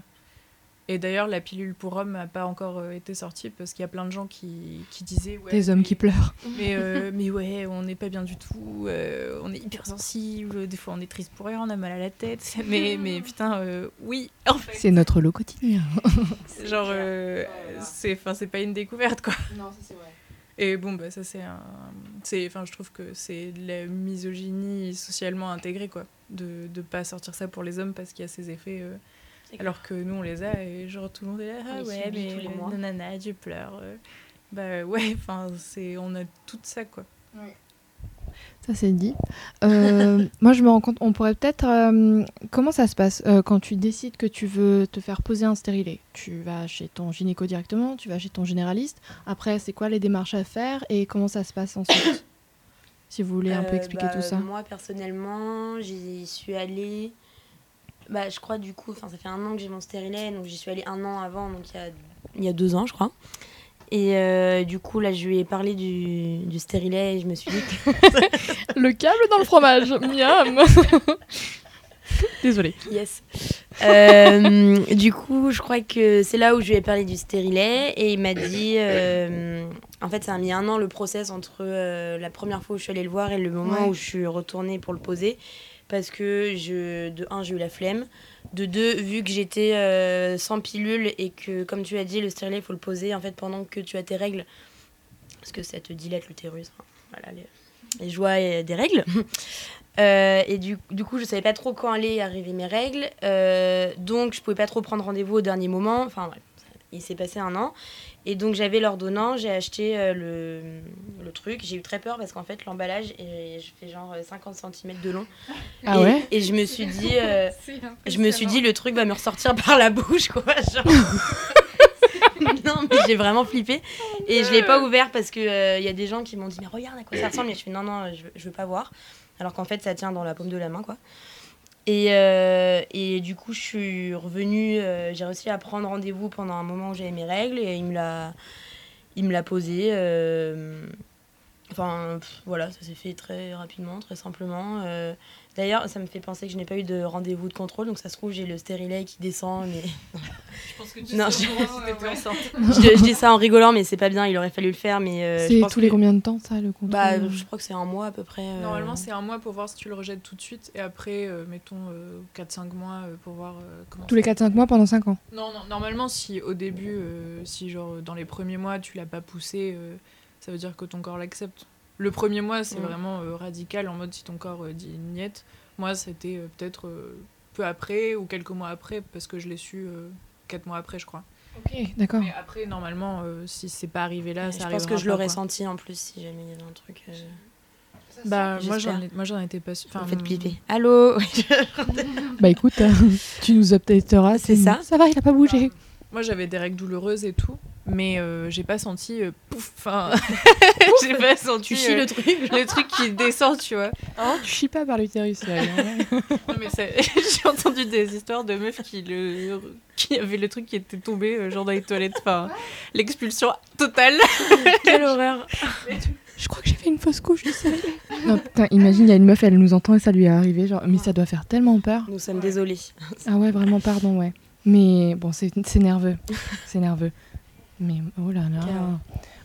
Et d'ailleurs, la pilule pour hommes n'a pas encore euh, été sortie parce qu'il y a plein de gens qui, qui disaient. Ouais, Des hommes mais- qui pleurent. Mais, euh, mais ouais, on n'est pas bien du tout, euh, on est hyper sensible, des fois on est triste pour rien, on a mal à la tête. Mais, mais putain, euh, oui, en fait. C'est notre lot quotidien. Genre, euh, c'est, enfin, c'est pas une découverte quoi. Non, ça c'est vrai. Et bon, bah, ça, c'est un. c'est- Enfin, je trouve que c'est de la misogynie socialement intégrée, quoi. De ne pas sortir ça pour les hommes parce qu'il y a ces effets. euh, alors que nous, on les a et genre tout le monde est là. Ah ouais, mais tous les mois. nanana, tu pleures. euh. Bah ouais, enfin, c'est... on a tout ça, quoi. Ça c'est dit. Euh, moi je me rends compte, on pourrait peut-être. euh, comment ça se passe euh, quand tu décides que tu veux te faire poser un stérilet? Tu vas chez ton gynéco directement, tu vas chez ton généraliste. Après, c'est quoi les démarches à faire et comment ça se passe ensuite? Si vous voulez un peu Euh, expliquer bah, tout ça. Moi, personnellement, j'y suis allée. Bah, je crois, du coup, ça fait un an que j'ai mon stérilet, donc j'y suis allée un an avant, donc il y a, y a deux ans, je crois. Et euh, du coup, là, je lui ai parlé du, du stérilet et je me suis dit que. Le câble dans le fromage, miam Désolée. Yes. Euh, du coup, je crois que c'est là où je lui ai parlé du stérilet et il m'a dit. euh, en fait, ça a mis un an le process entre euh, la première fois où je suis allée le voir et le moment Ouais. où je suis retournée pour le poser. Parce que, je, de un, j'ai eu la flemme. De deux, vu que j'étais euh, sans pilule et que, comme tu as dit, le stérilet, il faut le poser en fait pendant que tu as tes règles. Parce que ça te dilate l'utérus. hein. Voilà, les, les joies des règles. Euh, et du, du coup, je savais pas trop quand allaient arriver mes règles. Euh, donc, je pouvais pas trop prendre rendez-vous au dernier moment. Enfin, bref, il s'est passé un an. Et donc, j'avais l'ordonnance, j'ai acheté euh, le, le truc. J'ai eu très peur parce qu'en fait, l'emballage, est- je fais genre euh, 50 cm de long. Ah et, ouais Et je me suis dit, euh, je me suis dit, le truc va me ressortir par la bouche, quoi. Genre. non, mais j'ai vraiment flippé. Et je l'ai pas ouvert parce qu'il il y a des gens qui m'ont dit, mais regarde à quoi ça ressemble. Et je fais, non, non, je veux, je veux pas voir. Alors qu'en fait, ça tient dans la paume de la main, quoi. Et, euh, et du coup, je suis revenue, euh, j'ai réussi à prendre rendez-vous pendant un moment où j'avais mes règles et il me l'a, il me l'a posé. euh, Enfin, pff, voilà, ça s'est fait très rapidement, très simplement. Euh, D'ailleurs, ça me fait penser que je n'ai pas eu de rendez-vous de contrôle, donc ça se trouve, j'ai le stérilet qui descend, mais Je pense que tu Non, sais je- je, je dis ça en rigolant, mais c'est pas bien, il aurait fallu le faire, mais euh, C'est tous les combien de temps ça le contrôle Bah, je crois que c'est un mois à peu près. euh, Normalement, c'est un mois pour voir si tu le rejettes tout de suite. Et après, euh, mettons euh, 4-5 mois euh, pour voir euh, comment Tous les ça- 4-5 mois pendant 5 ans. Non, non, normalement, si au début, euh, si genre dans les premiers mois, tu l'as pas poussé, euh, ça veut dire que ton corps l'accepte. Le premier mois, c'est Mm. vraiment euh, radical, en mode si ton corps euh, dit niette. Moi, c'était euh, peut-être euh, peu après ou quelques mois après, parce que je l'ai su 4 mois après, je crois. Ok, d'accord. Mais après, normalement, euh, si c'est pas arrivé là, Ouais, ça je pense que je l'aurais senti en plus si jamais il y avait un truc. euh, Bah, moi, j'en ai- moi, j'en étais pas sûre. Vous Enfin, faites flipper. Allô? Bah écoute, tu nous updateras. C'est ça. Ça va, il a pas bougé. Moi, j'avais des règles douloureuses et tout, mais euh, j'ai pas senti euh, pouf. Enfin, j'ai pas senti Tu chies euh, le truc le truc qui descend, tu vois. Tu chies pas par l'utérus. là. Non, mais j'ai entendu des histoires de meufs qui le qui avaient le truc qui était tombé genre dans les toilettes. Enfin, l'expulsion totale. Quelle horreur Je crois que j'ai fait une fausse couche, je sais. Non, putain, imagine, il y a une meuf, elle nous entend et ça lui est arrivé. Genre, mais ça doit faire tellement peur. Nous sommes désolés. Ah ouais, vraiment, pardon, ouais. Mais bon, c'est nerveux. C'est nerveux. Mais oh là là.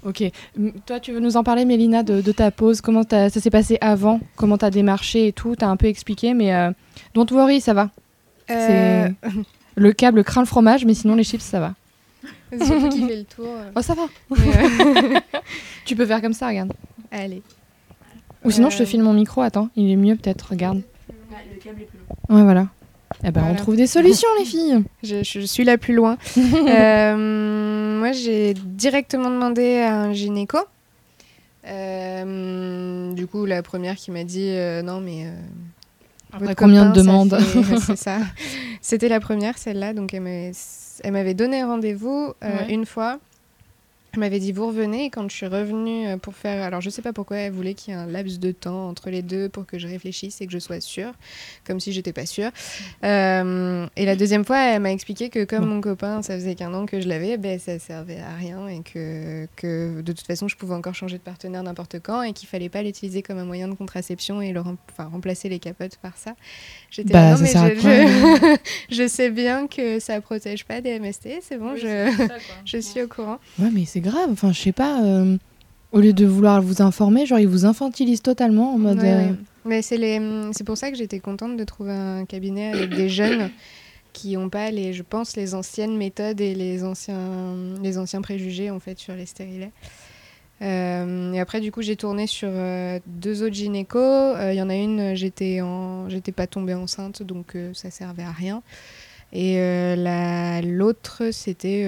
Ok. M- Toi, tu veux nous en parler, Mélina, de, de ta pause? Comment ça s'est passé avant? Comment t'as démarché et tout? T'as un peu expliqué, mais euh, don't worry, ça va. Euh, Le câble craint le fromage, mais sinon les chips, ça va. c'est surtout qui fait le tour. euh. Oh, ça va. Euh, Tu peux faire comme ça, regarde. Allez. Ou sinon, je te Euh. file mon micro. Attends, il est mieux peut-être. Regarde. le câble est plus long. Ouais, voilà. Eh ben, on trouve des solutions, les filles. Je, je suis la plus loin. Euh, moi, j'ai directement demandé à un gynéco. Euh, du coup, la première qui m'a dit euh, non, mais. Après combien de copain, demandes fait- C'est ça. C'était la première, celle-là. Donc, elle m'avait donné rendez-vous Ouais. une fois. Elle m'avait dit vous revenez et quand je suis revenue euh, pour faire alors je sais pas pourquoi elle voulait qu'il y ait un laps de temps entre les deux pour que je réfléchisse et que je sois sûre comme si j'étais pas sûre. Euh, et la deuxième fois elle m'a expliqué que comme mon copain ça faisait qu'un an que je l'avais ben ça servait à rien et que, que de toute façon je pouvais encore changer de partenaire n'importe quand et qu'il fallait pas l'utiliser comme un moyen de contraception et le rem- enfin, remplacer les capotes par ça. J'étais Bah, non mais je, quoi, je, je sais bien que ça protège pas des MST c'est bon je, je suis au courant. Ouais, mais c'est grave. Enfin, je sais pas. euh, au lieu de vouloir vous informer, genre, ils vous infantilisent totalement en mode. Ouais, euh, ouais. Mais c'est les, c'est pour ça que j'étais contente de trouver un cabinet avec des jeunes qui n'ont pas les, je pense, les anciennes méthodes et les anciens, les anciens préjugés en fait sur les stérilets. Euh, et après, du coup, j'ai tourné sur euh, deux autres gynécos. Euh, Il y en a une, j'étais en, j'étais pas tombée enceinte, donc ça servait à rien. Et la, l'autre, c'était,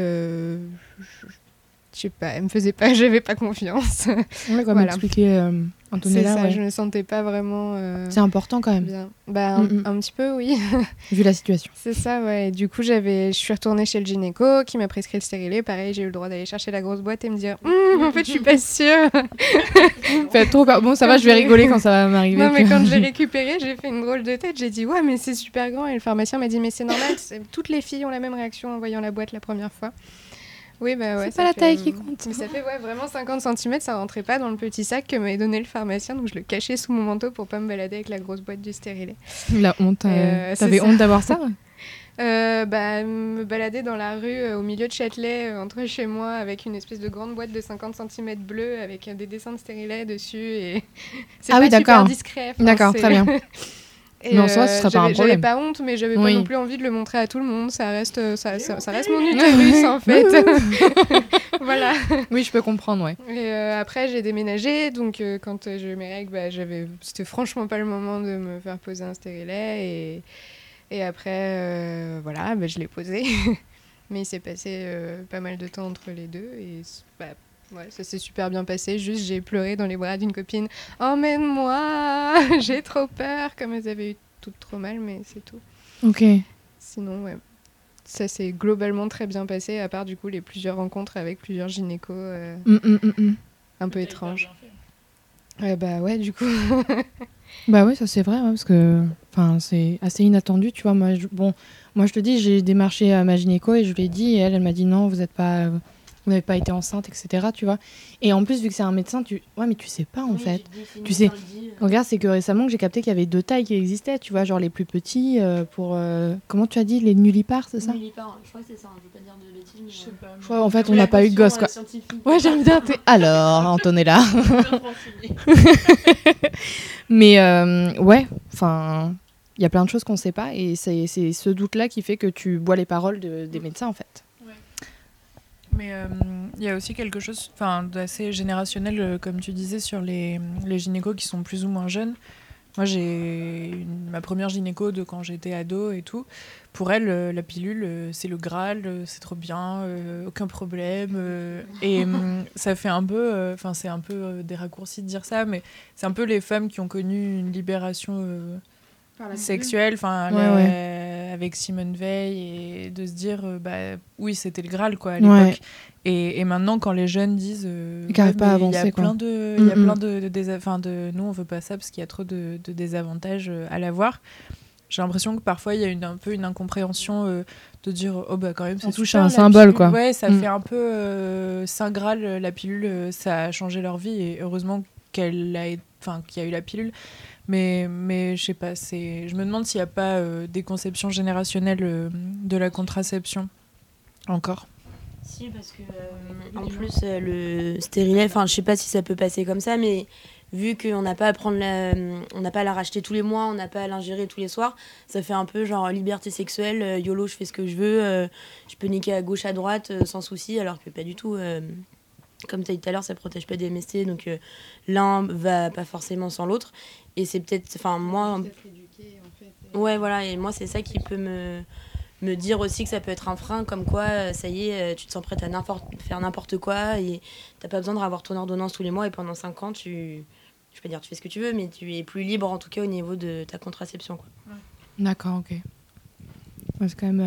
je sais pas, elle me faisait pas, j'avais pas confiance. Ouais, comme Voilà. euh, C'est Antonella. ça, ouais. je me sentais pas vraiment. euh, C'est important quand même, Bien. Bah, un, Mm, mm. un petit peu, oui. vu la situation. c'est ça, ouais. Et Du coup, j'avais, je suis retournée chez le gynéco qui m'a prescrit le stérilet. Pareil, j'ai eu le droit d'aller chercher la grosse boîte et me dire Hum, En fait, je suis pas sûre. Fait trop. Bon, ça va, je vais rigoler quand ça va m'arriver. non, mais quand j'ai récupéré, j'ai fait une drôle de tête. J'ai dit Ouais, mais c'est super grand. Et le pharmacien m'a dit Mais c'est normal, toutes les filles ont la même réaction en voyant la boîte la première fois. Oui, bah ouais. C'est pas la taille euh, qui compte. Mais ça fait ouais, vraiment 50 cm, ça rentrait pas dans le petit sac que m'avait donné le pharmacien, donc je le cachais sous mon manteau pour pas me balader avec la grosse boîte du stérilet. La honte. euh, Euh, T'avais honte d'avoir ça Euh, bah, me balader dans la rue euh, au milieu de Châtelet, euh, entre chez moi, avec une espèce de grande boîte de 50 cm bleue avec euh, des dessins de stérilet dessus. Et c'est Ah pas oui, super discret. enfin, D'accord, très bien. Et, Mais en soi, ce serait pas un j'avais- J'avais problème. pas honte, mais j'avais Oui. pas non plus envie de le montrer à tout le monde. Ça reste, euh, ça, ça, ça reste mon utérus en fait. voilà. Oui, je peux comprendre, ouais. Et euh, après, j'ai déménagé, donc euh, quand euh, j'ai eu mes règles, bah, j'avais, c'était franchement pas le moment de me faire poser un stérilet. Et, et après, euh, voilà, bah, je l'ai posé. Mais il s'est passé euh, pas mal de temps entre les deux et bah, ouais, ça s'est super bien passé. Juste, j'ai pleuré dans les bras d'une copine. Emmène-moi, j'ai trop peur, comme elles avaient eu toutes trop mal, mais c'est tout. Ok. Sinon, ouais. Ça s'est globalement très bien passé, à part du coup les plusieurs rencontres avec plusieurs gynécos euh, Mm, mm, mm, mm. un peu étranges. Ouais, bah ouais, du coup. Bah oui, ça c'est vrai, ouais, parce que enfin, c'est assez inattendu, tu vois. Moi, je, bon, moi je te dis, j'ai démarché à ma gynéco et je lui ai dit, et elle, elle m'a dit non, vous êtes pas, vous n'avez pas été enceinte, etc. Tu vois. Et en plus, vu que c'est un médecin, tu, ouais, mais tu sais pas en fait. Tu sais, Regarde, c'est que récemment que j'ai capté qu'il y avait deux tailles qui existaient, tu vois, genre les plus petits euh, pour, euh, comment tu as dit, les nullipares, c'est ça Je crois que c'est ça, je veux pas dire de bêtises. Mais... Je sais pas. Je crois, en fait, on n'a pas eu de gosse, quoi. Ouais, j'aime bien. t'es- Alors, Antonella. Mais euh, ouais, enfin, il y a plein de choses qu'on sait pas et c'est c'est ce doute-là qui fait que tu bois les paroles de- des médecins en fait. Mais euh, il y a aussi quelque chose d'assez générationnel, euh, comme tu disais, sur les, les gynécos qui sont plus ou moins jeunes. Moi, j'ai ma première gynéco de quand j'étais ado et tout. Pour elle, euh, la pilule, c'est le Graal, c'est trop bien, aucun problème. et hum, ça fait un peu, enfin, c'est un peu des raccourcis de dire ça, mais c'est un peu les femmes qui ont connu une libération sexuelle, enfin, Ouais, avec Simone Veil, et de se dire, euh, bah, oui, c'était le Graal, quoi, à Ouais. l'époque. Et, et maintenant, quand les jeunes disent, euh, Ils n'arrivent Ouais, pas à il y avancer, a quoi. plein de, il y a plein de, de, de, nous, on veut pas ça parce qu'il y a trop de, de désavantages euh, à l'avoir. J'ai l'impression que parfois il y a une, un peu une incompréhension euh, de dire oh bah quand même c'est touche à un symbole, pilule. quoi. Ouais, ça Mm. fait un peu euh, saint graal la pilule, ça a changé leur vie et heureusement qu'elle a, enfin qu'il y a eu la pilule. Mais mais je sais pas, c'est, je me demande s'il n'y a pas euh, des conceptions générationnelles euh, de la contraception encore. Si, parce que euh, en plus, euh, le stérilet, enfin, je sais pas si ça peut passer comme ça, mais vu qu'on n'a pas à prendre la, on n'a pas à la racheter tous les mois, on n'a pas à l'ingérer tous les soirs, ça fait un peu genre liberté sexuelle, euh, YOLO, je fais ce que je veux, euh, je peux niquer à gauche, à droite euh, sans souci, alors que pas du tout. Comme tu as dit tout à l'heure, ça protège pas des MST, donc euh, l'un va pas forcément sans l'autre. Et c'est peut-être, enfin, moi, Ouais, voilà, et moi, c'est ça qui peut me, me dire aussi que ça peut être un frein, comme quoi, euh, ça y est, euh, tu te sens prête à n'importe- faire n'importe quoi, et t'as pas besoin de revoir ton ordonnance tous les mois, et pendant 5 ans, tu. Je peux dire, tu fais ce que tu veux, mais tu es plus libre, en tout cas, au niveau de ta contraception. Quoi. D'accord, ok. Ouais, c'est quand même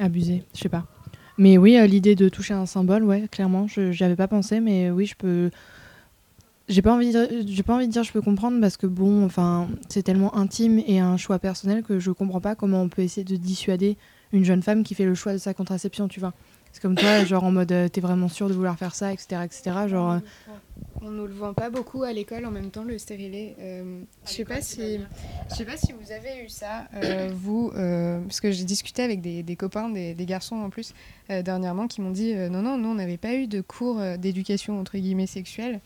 euh, abusé, je sais pas. Mais oui, euh, l'idée de toucher un symbole, ouais, clairement, je avais pas pensé, mais oui, je peux. J'ai pas envie, j'ai pas envie de dire je peux comprendre parce que bon, enfin, c'est tellement intime et un choix personnel que je comprends pas comment on peut essayer de dissuader une jeune femme qui fait le choix de sa contraception, tu vois. C'est comme toi, genre en mode euh, t'es vraiment sûr de vouloir faire ça, etc., etc. Genre, euh, On nous le vend pas beaucoup à l'école en même temps le stérilet. Euh, je sais pas si je sais pas si vous avez eu ça euh, vous euh, parce que j'ai discuté avec des, des copains des, des garçons en plus dernièrement qui m'ont dit non non nous on n'avait pas eu de cours d'éducation entre guillemets sexuelle.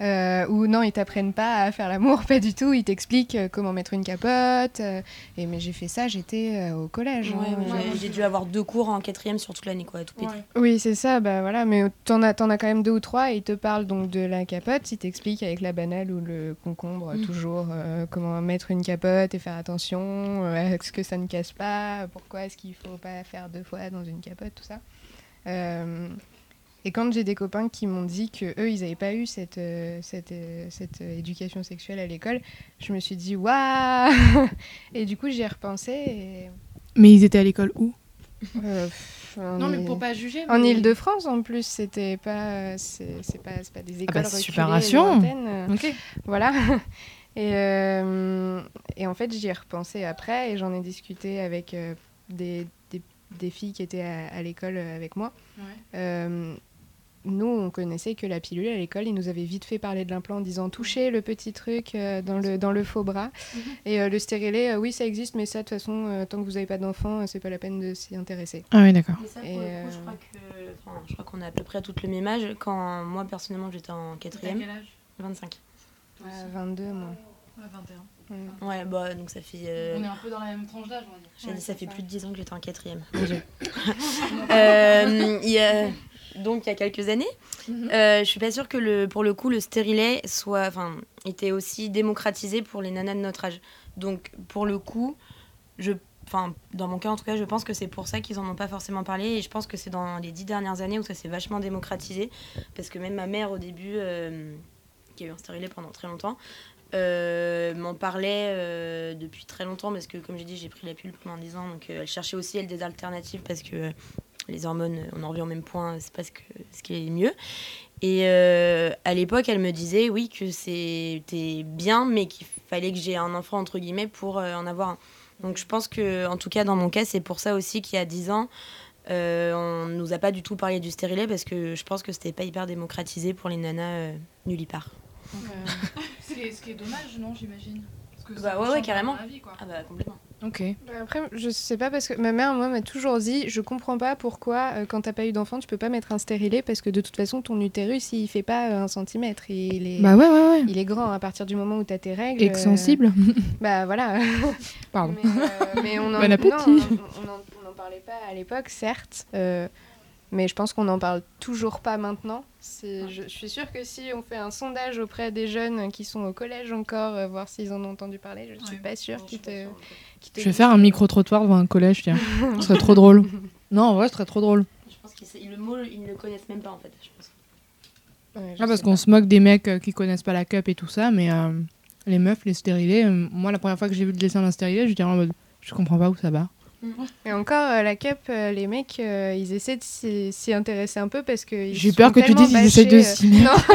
Euh, ou non, ils t'apprennent pas à faire l'amour, pas du tout. Ils t'expliquent euh, comment mettre une capote. euh, et mais j'ai fait ça, j'étais euh, au collège. Ouais, hein. j'ai- dû avoir deux cours en quatrième sur toute l'année, quoi, tout petit. Oui, c'est ça, bah voilà, mais t'en as, t'en as quand même deux ou trois et ils te parlent donc de la capote, ils t'expliquent avec la banale ou le concombre Mm. toujours euh, comment mettre une capote et faire attention, euh, est-ce que ça ne casse pas, pourquoi est-ce qu'il faut pas faire deux fois dans une capote, tout ça. Euh, et quand j'ai des copains qui m'ont dit que eux ils n'avaient pas eu cette, euh, cette, euh, cette euh, éducation sexuelle à l'école, je me suis dit waouh Et du coup j'y ai repensé et... Mais ils étaient à l'école où? Euh, pff, Non, mais pour pas juger. en mais- Ile-de-France, en plus, c'était pas, c'est c'est pas, c'est pas des écoles bah, c'est reculées, super Ok. voilà. Et, euh, et en fait, j'y ai repensé après et j'en ai discuté avec euh, des, des des filles qui étaient à, à l'école avec moi. Euh, nous, on connaissait que la pilule à l'école. Ils nous avaient vite fait parler de l'implant en disant touchez le petit truc euh, dans, le, dans le faux bras. Et euh, le stérilet, euh, oui, ça existe, mais ça, de toute façon, euh, tant que vous n'avez pas d'enfant, euh, c'est pas la peine de s'y intéresser. Ah oui, d'accord. Euh, je crois que, je crois qu'on est à peu près à tout le même âge. Quand moi, personnellement, j'étais en quatrième, 25. À 22, moi. 21. Ouais. Ouais, bah, donc ça fait. euh, est un peu dans la même tranche d'âge, on va dire. J'ai dit, ça fait plus de 10 ans que j'étais en quatrième. Euh, il y a- donc, il y a quelques années, Mhm. euh, je suis pas sûre que le, pour le coup, le stérilet soit, enfin, était aussi démocratisé pour les nanas de notre âge. Donc, pour le coup, je, enfin, dans mon cas en tout cas, je pense que c'est pour ça qu'ils en ont pas forcément parlé. Et je pense que c'est dans les dix dernières années où ça s'est vachement démocratisé. Parce que même ma mère, au début, euh, qui a eu un stérilet pendant très longtemps, euh, m'en parlait euh, depuis très longtemps parce que comme j'ai dit j'ai pris la pilule pendant 10 ans donc euh, elle cherchait aussi elle des alternatives parce que les hormones on en revient au même point c'est pas ce, que, ce qui est mieux. Et euh, à l'époque elle me disait oui que c'était bien mais qu'il fallait que j'ai un enfant entre guillemets pour euh, en avoir un. Donc je pense que en tout cas dans mon cas c'est pour ça aussi qu'il y a 10 ans euh, on nous a pas du tout parlé du stérilet parce que je pense que c'était pas hyper démocratisé pour les nanas nulle part Ce qui, est, ce qui est dommage, non, j'imagine. Bah ouais, ouais, carrément. vie, quoi. ah bah complètement Ok. Bah Après, je sais pas parce que ma mère, moi, m'a toujours dit je comprends pas pourquoi, euh, quand t'as pas eu d'enfant, tu peux pas mettre un stérilet parce que de toute façon, ton utérus, il fait pas euh, un centimètre. Il est, Bah ouais, ouais, ouais. il est grand à partir du moment où t'as tes règles. Extensible. euh, Bah voilà. Pardon. Mais, euh, mais on en, Bon appétit. non, on, on en, on en parlait pas à l'époque, certes. Mais je pense qu'on n'en parle toujours pas maintenant. Je, je suis sûre que si on fait un sondage auprès des jeunes qui sont au collège encore, euh, voir s'ils en ont entendu parler, je suis Ouais. pas sûre qu'ils te, Je vais faire un micro-trottoir devant un collège, tiens. Ce serait trop drôle. Non, en vrai, ce serait trop drôle. Je pense que le mot, ils ne le connaissent même pas en fait. Je pense. Ouais, je Ah, parce qu'on se moque des mecs euh, qui connaissent pas la cup et tout ça, mais euh, les meufs, les stérilés, euh, moi, la première fois que j'ai vu le dessin d'un stérilet, j'étais en mode, je comprends pas où ça va. Et encore, euh, la cup, euh, les mecs, euh, ils essaient de s'y intéresser un peu parce que. J'ai peur que tu dises ils essayent de s'y mettre.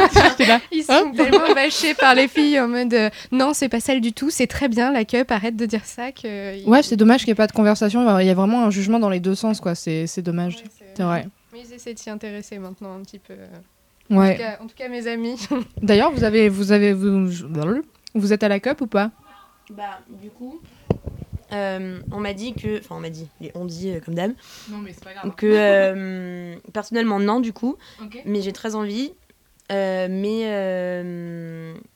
Non, ils Hein sont tellement bâchés par les filles en mode euh, non, c'est pas celle du tout, c'est très bien la cup, arrête de dire ça. Que Ouais, c'est dommage qu'il n'y ait pas de conversation. Il y a vraiment un jugement dans les deux sens, quoi. C'est c'est dommage. Ouais, c'est- vrai. Mais ils essaient de s'y intéresser maintenant un petit peu. En, tout Ouais. cas, en tout cas, mes amis. D'ailleurs, vous avez, vous avez, vous, vous êtes à la cup ou pas? Bah du coup, euh, on m'a dit que, enfin on m'a dit, on dit euh, comme dame, Non, mais c'est pas grave. que euh, personnellement non du coup, mais j'ai très envie. Mais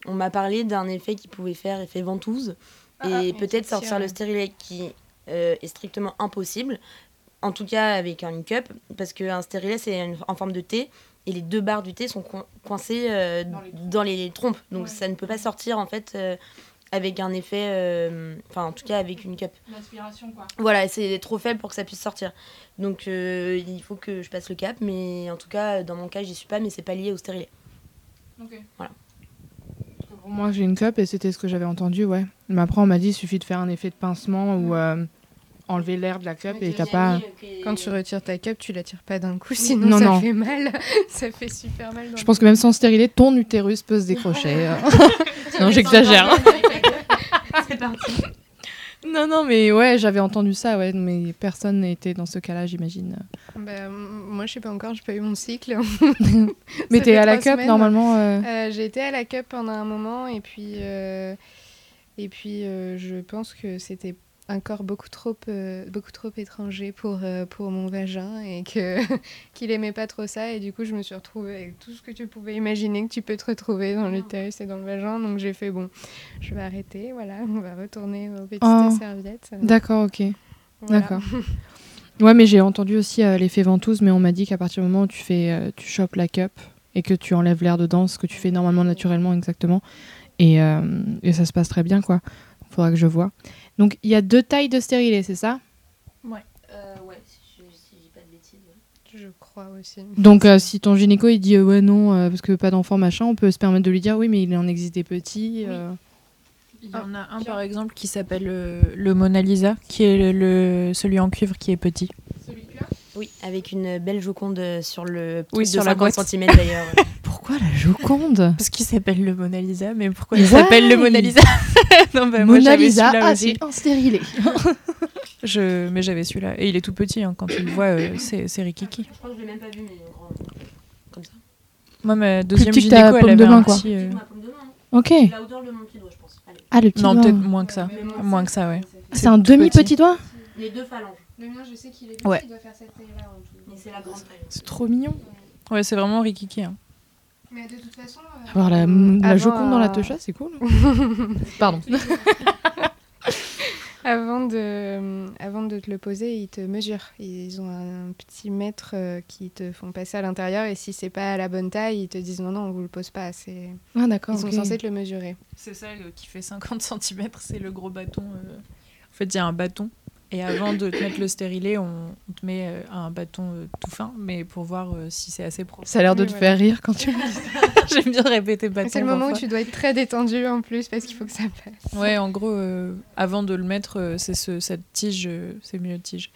on m'a parlé d'un effet qui pouvait faire effet ventouse Ah, et ah, peut-être sortir le stérilet qui est strictement impossible. En tout cas avec une cup, parce qu'un stérilet c'est en forme de T et les deux barres du T sont coin- coincées Dans les dans les trompes, donc Ouais. ça ne peut pas sortir en fait avec un effet, euh, enfin en tout cas avec une cup. L'aspiration, quoi. Voilà, c'est trop faible pour que ça puisse sortir. Donc euh, il faut que je passe le cap, mais en tout cas dans mon cas j'y suis pas, mais c'est pas lié au stérilet. Ok. Voilà. Pour moi, j'ai une cup et c'était ce que j'avais entendu, ouais. Mais après, on m'a dit il suffit de faire un effet de pincement ou euh, enlever l'air de la cup et t'as pas. Quand tu retires ta cup, tu la tires pas d'un coup, sinon Non, ça non. fait mal. ça fait super mal. dans Je pense que même sans stérilet, ton utérus peut se décrocher. non, j'exagère. Parti. Non, non, mais ouais, j'avais entendu ça, ouais, mais personne n'était dans ce cas-là, j'imagine. Bah, moi, je sais pas encore, j'ai pas eu mon cycle. Mais t'es à la cup semaines. normalement. euh, Euh, j'ai été à la cup pendant un moment et puis, euh, et puis euh, je pense que c'était un corps beaucoup trop, euh, beaucoup trop étranger pour, euh, pour mon vagin et que qu'il aimait pas trop ça. Et du coup, je me suis retrouvée avec tout ce que tu pouvais imaginer que tu peux te retrouver dans l'utérus et dans le vagin. Donc j'ai fait bon, je vais arrêter. Voilà, on va retourner aux petites Oh. serviettes. D'accord, ok. Voilà. D'accord. Ouais, mais j'ai entendu aussi euh, l'effet ventouse, mais on m'a dit qu'à partir du moment où tu fais, tu chopes la cup et que tu enlèves l'air dedans, ce que tu fais normalement naturellement exactement, et, et ça se passe très bien, quoi. Faudra que je vois. Donc il y a deux tailles de stérilet, c'est ça? Euh, ouais, si je si je dis pas de bêtises. Je crois aussi. Donc euh, si ton gynéco il dit euh, ouais non euh, parce que pas d'enfant machin, on peut se permettre de lui dire oui mais il en existe des petits. euh. Il y en a un par exemple qui s'appelle le, le Mona Lisa, qui est le, le- celui en cuivre qui est petit. Oui, avec une belle joconde sur le Oui, sur de la 50 boîte. cm d'ailleurs. Pourquoi la Joconde? Parce qu'il s'appelle le Mona Lisa, mais pourquoi il s'appelle le Mona Lisa? Non, bah, moi, Mona j'avais Lisa, celui-là ah aussi. c'est un stérilet. Je... Mais j'avais celui-là. Et il est tout petit, hein. quand tu le vois, euh, c'est c'est Rikiki. Je crois que je l'ai même pas vu, mais grand. Comme ça. Moi, ma deuxième petit que ta gynéco, elle paume de avait main, un quoi. petit... euh, Ma paume de main, hein. Ok. La hauteur de mon petit doigt, je pense. Allez. Ah, le petit Non, doigt. peut-être moins que ça. Moins, que ça, ouais. C'est un tout demi petit. petit doigt Les deux phalanges. Le mien, je sais qu'il est Ouais. il doit faire cette taille-là. Mais c'est la grande taille. C'est trop mignon. Ouais, c'est vraiment Rikiki. Hein. Mais de toute façon. euh, Avoir la, Mm, la avant, Joconde dans la euh, techa, c'est cool. Pardon. Avant de, avant de te le poser, ils te mesurent. Ils ont un petit mètre euh, qui te font passer à l'intérieur et si c'est pas à la bonne taille, ils te disent non, non, on vous le pose pas. C'est... Ah, d'accord. Ils sont censés te le mesurer. C'est ça euh, qui fait 50 cm, c'est le gros bâton. euh. En fait, il y a un bâton. Et avant de te mettre le stérilet, on, on te met euh, un bâton euh, tout fin, mais pour voir euh, si c'est assez propre. Ça a l'air de Oui, te voilà. faire rire quand tu me dis ça. J'aime bien répéter bâton. C'est le moment où tu dois être très détendu en plus parce qu'il faut que ça passe. Ouais, en gros, euh, avant de le mettre, c'est ce, cette tige, c'est mieux tige.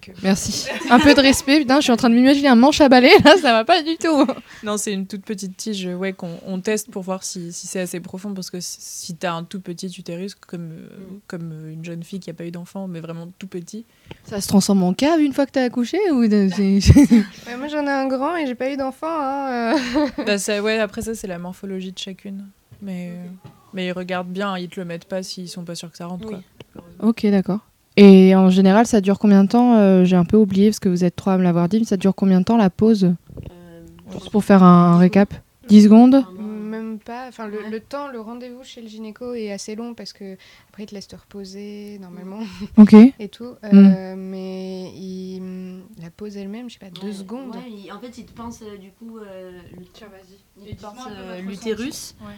Que- Merci. Un peu de respect, putain, je suis en train de m'imaginer un manche à balai, là, ça va pas du tout. Non, c'est une toute petite tige, euh, ouais, qu'on on teste pour voir si, si c'est assez profond, parce que si, t'as un tout petit utérus, comme, euh, comme euh, une jeune fille qui a pas eu d'enfant, mais vraiment tout petit, Ça se transforme en cave une fois que t'as accouché ou de- Ouais, moi j'en ai un grand et j'ai pas eu d'enfant. Hein, euh. Bah ça, ouais, après ça, c'est la morphologie de chacune. Mais, euh, mais ils regardent bien, ils te le mettent pas s'ils sont pas sûrs que ça rentre. Oui. Quoi. Ok, d'accord. Et en général, ça dure combien de temps Euh, J'ai un peu oublié parce que vous êtes trois à me l'avoir dit, mais ça dure combien de temps la pause Euh, Juste pour faire un récap. 10 secondes Même pas. Enfin, le, temps, le rendez-vous chez le gynéco est assez long parce que après il te laisse te reposer normalement Ok. et tout. Mm. Euh, Mais il- la pause elle-même, je sais pas, deux ouais, secondes. ouais, il- en fait, il te pense euh, du coup euh, le- il te Dites-moi pense, un peu euh, l'utérus. Ouais.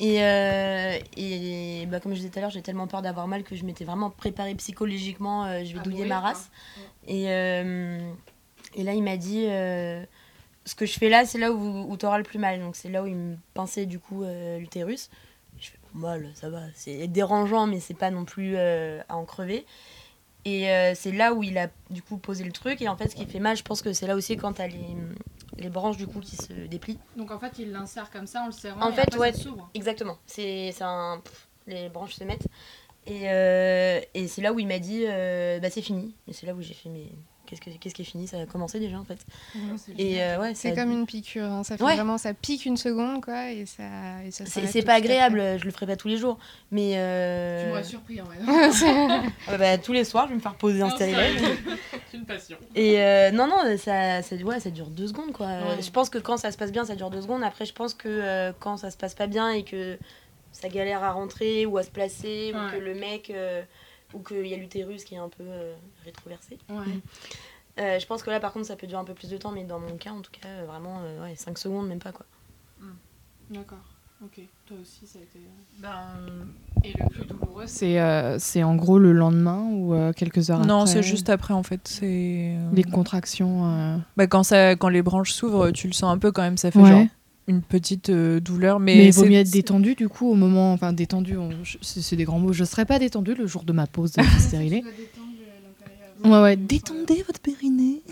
Et, euh, et bah, comme je disais tout à l'heure, j'ai tellement peur d'avoir mal que je m'étais vraiment préparée psychologiquement. euh, je vais À douiller ma race. Et, euh, et là, il m'a dit ce que je fais là, c'est là où, tu auras le plus mal. Donc, c'est là où il me pinçait du coup l'utérus. Je fais mal, ça va. C'est dérangeant, mais c'est pas non plus à en crever. Et c'est là où il a du coup posé le truc. Et en fait, ce qui fait mal, je pense que c'est là aussi quand t'as les, les branches du coup qui se déplient. Donc en fait, il l'insère comme ça en le serrant. En et fait, après, ouais. ça s'ouvre. Exactement. C'est c'est un. pff, les branches se mettent. Et, euh, et c'est là où il m'a dit euh, bah c'est fini. Et c'est là où j'ai fait mais qu'est-ce, que, qu'est-ce qui est fini Ça a commencé déjà en fait. Et euh, ouais, C'est ça- comme une piqûre, hein. ça fait Ouais. vraiment, ça pique une seconde quoi et ça, et ça C'est, pas agréable, je le ferai pas tous les jours. Mais. euh, surpris en vrai. ah bah, bah, tous les soirs, je vais me faire poser un stérilet. C'est une passion. Et euh, non, non, ça, ça, ouais, ça dure deux secondes quoi. Euh, Ouais. Je pense que quand ça se passe bien, ça dure deux secondes. Après, je pense que euh, quand ça se passe pas bien et que ça galère à rentrer ou à se placer, ou que le mec, euh, ou qu'il y a l'utérus qui est un peu euh, rétroversé. Ouais. Euh, je pense que là, par contre, ça peut durer un peu plus de temps, mais dans mon cas, en tout cas, euh, vraiment, euh, ouais, 5 secondes, même pas quoi. D'accord. Ok. Toi aussi, ça a été. Et le plus douloureux, c'est euh, c'est en gros le lendemain ou euh, quelques heures Non, après c'est juste après en fait. C'est euh, les contractions. euh, bah, quand ça, quand les branches s'ouvrent, tu le sens un peu quand même. Ça fait Ouais. genre une petite euh, douleur, mais, Mais, il vaut mieux être détendu du coup au moment. Enfin, détendu, on- c'est des grands mots. Je serais pas détendu le jour de ma pause de stérilet. Ouais, ouais. Détendez votre périnée.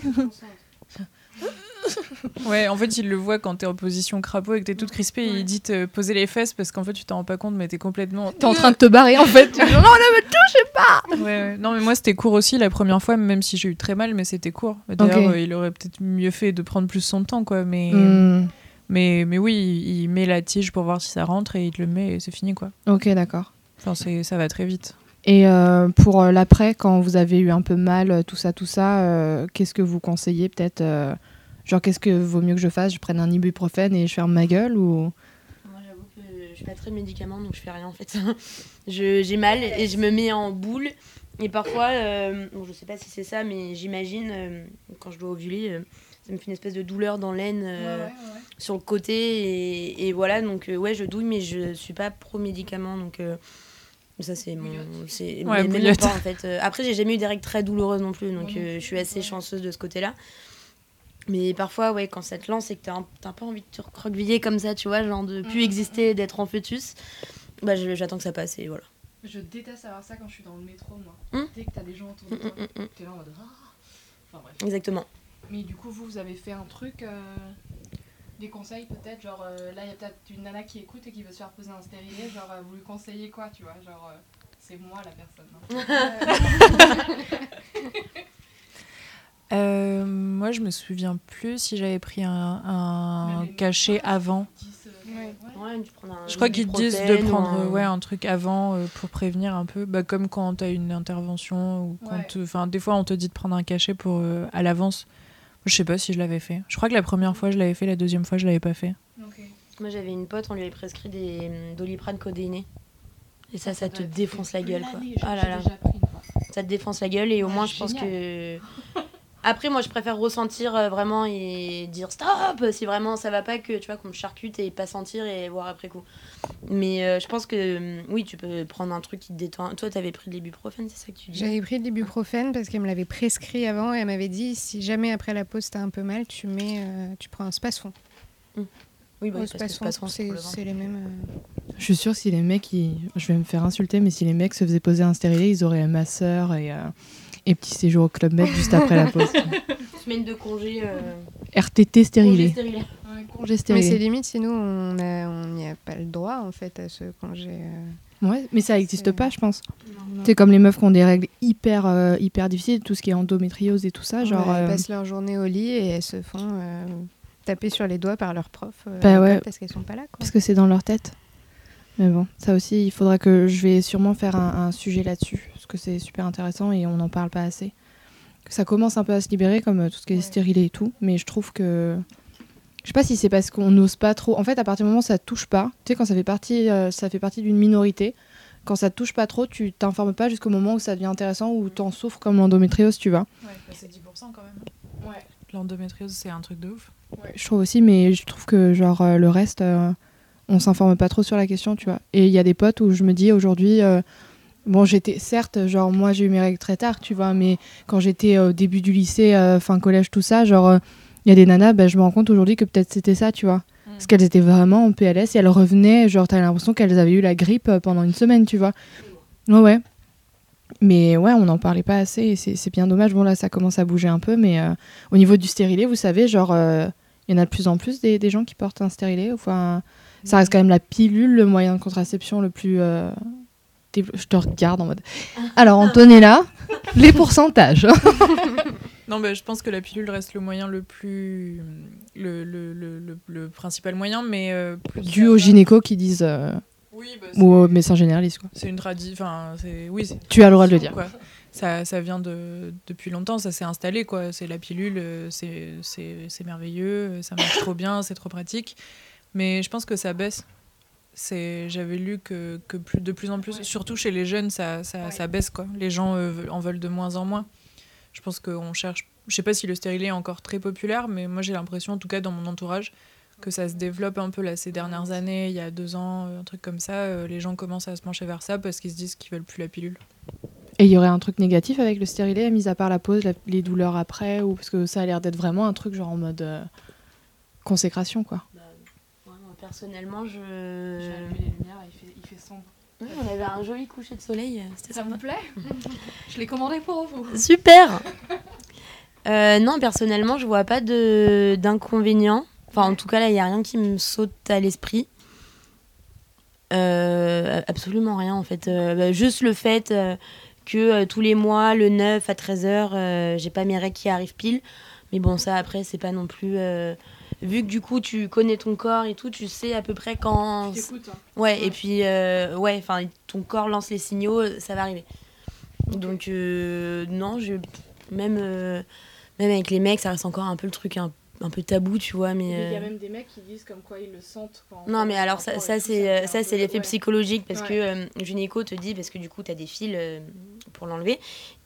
Ouais, en fait, il le voit quand t'es en position crapaud et que t'es toute crispée. Il dit te poser les fesses parce qu'en fait, tu t'en rends pas compte, mais t'es complètement. T'es en train de te barrer en fait. Tu dis, non, là, Ouais, ouais. Non, mais moi, c'était court aussi la première fois, même si j'ai eu très mal, mais c'était court. D'ailleurs, euh, il aurait peut-être mieux fait de prendre plus son temps, quoi. Mais, Hmm, mais, mais oui, il, met la tige pour voir si ça rentre et il te le met et c'est fini, quoi. Ok, d'accord. Enfin, c'est, ça va très vite. Et euh, pour euh, l'après, quand vous avez eu un peu mal, euh, tout ça, tout ça, euh, qu'est-ce que vous conseillez peut-être euh, Genre, qu'est-ce que vaut mieux que je fasse? Je prenne un ibuprofène et je ferme ma gueule ou? Moi, j'avoue que je suis pas très médicament, donc je fais rien en fait. je, j'ai mal et je me mets en boule. Et parfois, euh, bon, je sais pas si c'est ça, mais j'imagine, euh, quand je dois ovuler, euh, ça me fait une espèce de douleur dans l'aine euh, sur le côté. Et, et voilà, donc euh, ouais, je douille, mais je suis pas pro-médicament. Donc euh, ça, c'est mon. C'est, même pas, en fait. Euh, Après, j'ai jamais eu des règles très douloureuses non plus, donc euh, je suis assez chanceuse de ce côté-là. Mais parfois, ouais, quand ça te lance et que t'as un, t'as un peu envie de te recroqueviller comme ça, tu vois, genre de plus exister, d'être en fœtus, bah j'attends que ça passe et voilà. Je déteste avoir ça quand je suis dans le métro, moi. Hmm Dès que t'as des gens autour Mm, mm, mm, mm. t'es là en mode. ah. Enfin bref. Exactement. Mais du coup, vous, vous avez fait un truc, euh, des conseils peut-être Genre euh, là, il y a peut-être une nana qui écoute et qui veut se faire poser un stérilet. Genre, euh, vous lui conseillez quoi, tu vois Genre, euh, C'est moi la personne. Euh, moi, je me souviens plus si j'avais pris un, un cachet avant. Ouais, un Je crois qu'ils te disent de prendre un- ouais, un truc avant euh, pour prévenir un peu, bah, comme quand tu as une intervention ou quand Ouais. te- des fois on te dit de prendre un cachet pour euh, à l'avance. Je sais pas si je l'avais fait. Je crois que la première fois je l'avais fait, la deuxième fois je l'avais pas fait. Moi, j'avais une pote, on lui avait prescrit des hum, doliprane codéiné. Et ça, ça te défonce la gueule, quoi. Ah là là. Ça te défonce la gueule et au Ouais, moins, je pense que. Après, moi, je préfère ressentir euh, vraiment et dire stop si vraiment ça va pas, que tu vois, qu'on me charcute et pas sentir et voir après coup. Mais euh, je pense que hum, oui, tu peux prendre un truc qui te détend. Toi, t'avais pris de l'ibuprofène, c'est ça que tu dis? J'avais pris de l'ibuprofène parce qu'elle me l'avait prescrit avant et elle m'avait dit si jamais après la pause t'as un peu mal, tu mets, euh, tu prends un spasfon. Oui, bah, parce que c'est les mêmes. euh, Je suis sûre si les mecs, ils- je vais me faire insulter, mais si les mecs se faisaient poser un stérilet, ils auraient ma sœur et, euh, et petit séjour au Club Med juste après la pause. Semaine de congé. euh, RTT congé stérilé. stérilé. Congé Mais c'est stérilé. limite, sinon on a- on n'y a pas le droit en fait à ce congé. euh. Ouais, mais ça n'existe pas, je pense. C'est comme les meufs qui ont des règles hyper, euh, hyper difficiles, tout ce qui est endométriose et tout ça. Genre, Ouais, elles euh, passent leur journée au lit et elles se font euh, taper sur les doigts par leurs profs euh, Bah ouais. parce qu'elles sont pas là. Quoi. parce que c'est dans leur tête. Mais bon, ça aussi, il faudra que je vais sûrement faire un, un sujet là-dessus, parce que c'est super intéressant et on n'en parle pas assez. Ça commence un peu à se libérer, comme euh, tout ce qui est Ouais. stérilé et tout, mais je trouve que. Je sais pas si c'est parce qu'on n'ose pas trop. En fait, à partir du moment où ça te touche pas, tu sais, quand ça fait partie, euh, ça fait partie d'une minorité, quand ça te touche pas trop, tu t'informes pas jusqu'au moment où ça devient intéressant, ou t'en souffres comme l'endométriose, tu vois. Ouais, bah, c'est 10% quand même. Ouais. L'endométriose, c'est un truc de ouf. Je trouve aussi, mais je trouve que genre euh, le reste, euh, on s'informe pas trop sur la question, tu vois. Et il y a des potes où je me dis aujourd'hui, euh, bon, j'étais certes, genre moi j'ai eu mes règles très tard, tu vois, mais quand j'étais au début du lycée, euh, fin collège, tout ça, genre euh, il y a des nanas, bah, je me rends compte aujourd'hui que peut-être c'était ça, tu vois. Parce qu'elles étaient vraiment en PLS et elles revenaient, genre t'as l'impression qu'elles avaient eu la grippe euh, pendant une semaine, tu vois. Ouais, ouais. Mais ouais, on n'en parlait pas assez et c'est c'est bien dommage. Bon, là, ça commence à bouger un peu, mais euh, au niveau du stérilet, vous savez, genre, euh, il y en a de plus en plus des, des gens qui portent un stérilet. Enfin, ça reste quand même la pilule, le moyen de contraception le plus. euh, Je te regarde en mode. Alors, Antonella, les pourcentages. Non, mais je pense que la pilule reste le moyen le plus. le, le, le, le- le principal moyen, mais. euh, plus Dû aux gynécos qui disent. Euh, Oui, bah, ou médecins généralistes, quoi. C'est une tradition. Enfin, c'est. Oui, Tu as le droit de le dire. Quoi. Ça, ça vient de, depuis longtemps, ça s'est installé, quoi. C'est la pilule, euh, c'est c'est- c'est merveilleux, euh, ça marche trop bien, c'est trop pratique. Mais je pense que ça baisse. C'est- J'avais lu que, que plus, de plus en plus, surtout chez les jeunes, ça, ça, ça baisse, quoi. Les gens euh, en veulent de moins en moins. Je pense qu'on cherche. Je sais pas si le stérilet est encore très populaire, mais moi j'ai l'impression, en tout cas dans mon entourage, que ça se développe un peu là ces dernières années, il y a deux ans, euh, un truc comme ça. euh, les gens commencent à se pencher vers ça parce qu'ils se disent qu'ils veulent plus la pilule. Et il y aurait un truc négatif avec le stérilet, mis à part la pause, la- les douleurs après, ou parce que ça a l'air d'être vraiment un truc genre en mode euh, consécration, quoi. Ouais, moi, personnellement, je. les lumières, il fait, sombre. Ouais, on avait un joli coucher de soleil. Ça sympa. vous plaît Je l'ai commandé pour vous. Super Euh, Non, personnellement, je vois pas de d'inconvénients. Enfin, en tout cas, là, il n'y a rien qui me saute à l'esprit. Euh, absolument rien, en fait. Euh, bah, juste le fait euh, que tous les mois, le 9 à 13h, j'ai pas mes règles qui arrivent pile. Mais bon, ça, après, c'est pas non plus... Vu que du coup, tu connais ton corps et tout, tu sais à peu près quand... Ouais, et puis, ouais, enfin, ton corps lance les signaux, ça va arriver. Donc, non, je, même, même avec les mecs, ça reste encore un peu le truc un, un peu tabou, tu vois, mais... Il y a euh, même des mecs qui disent comme quoi ils le sentent quand. Non, mais alors, ça, ça c'est euh, ça, c'est l'effet psychologique parce Ouais. que euh, le gynéco te dit, parce que du coup, tu as des fils euh, pour l'enlever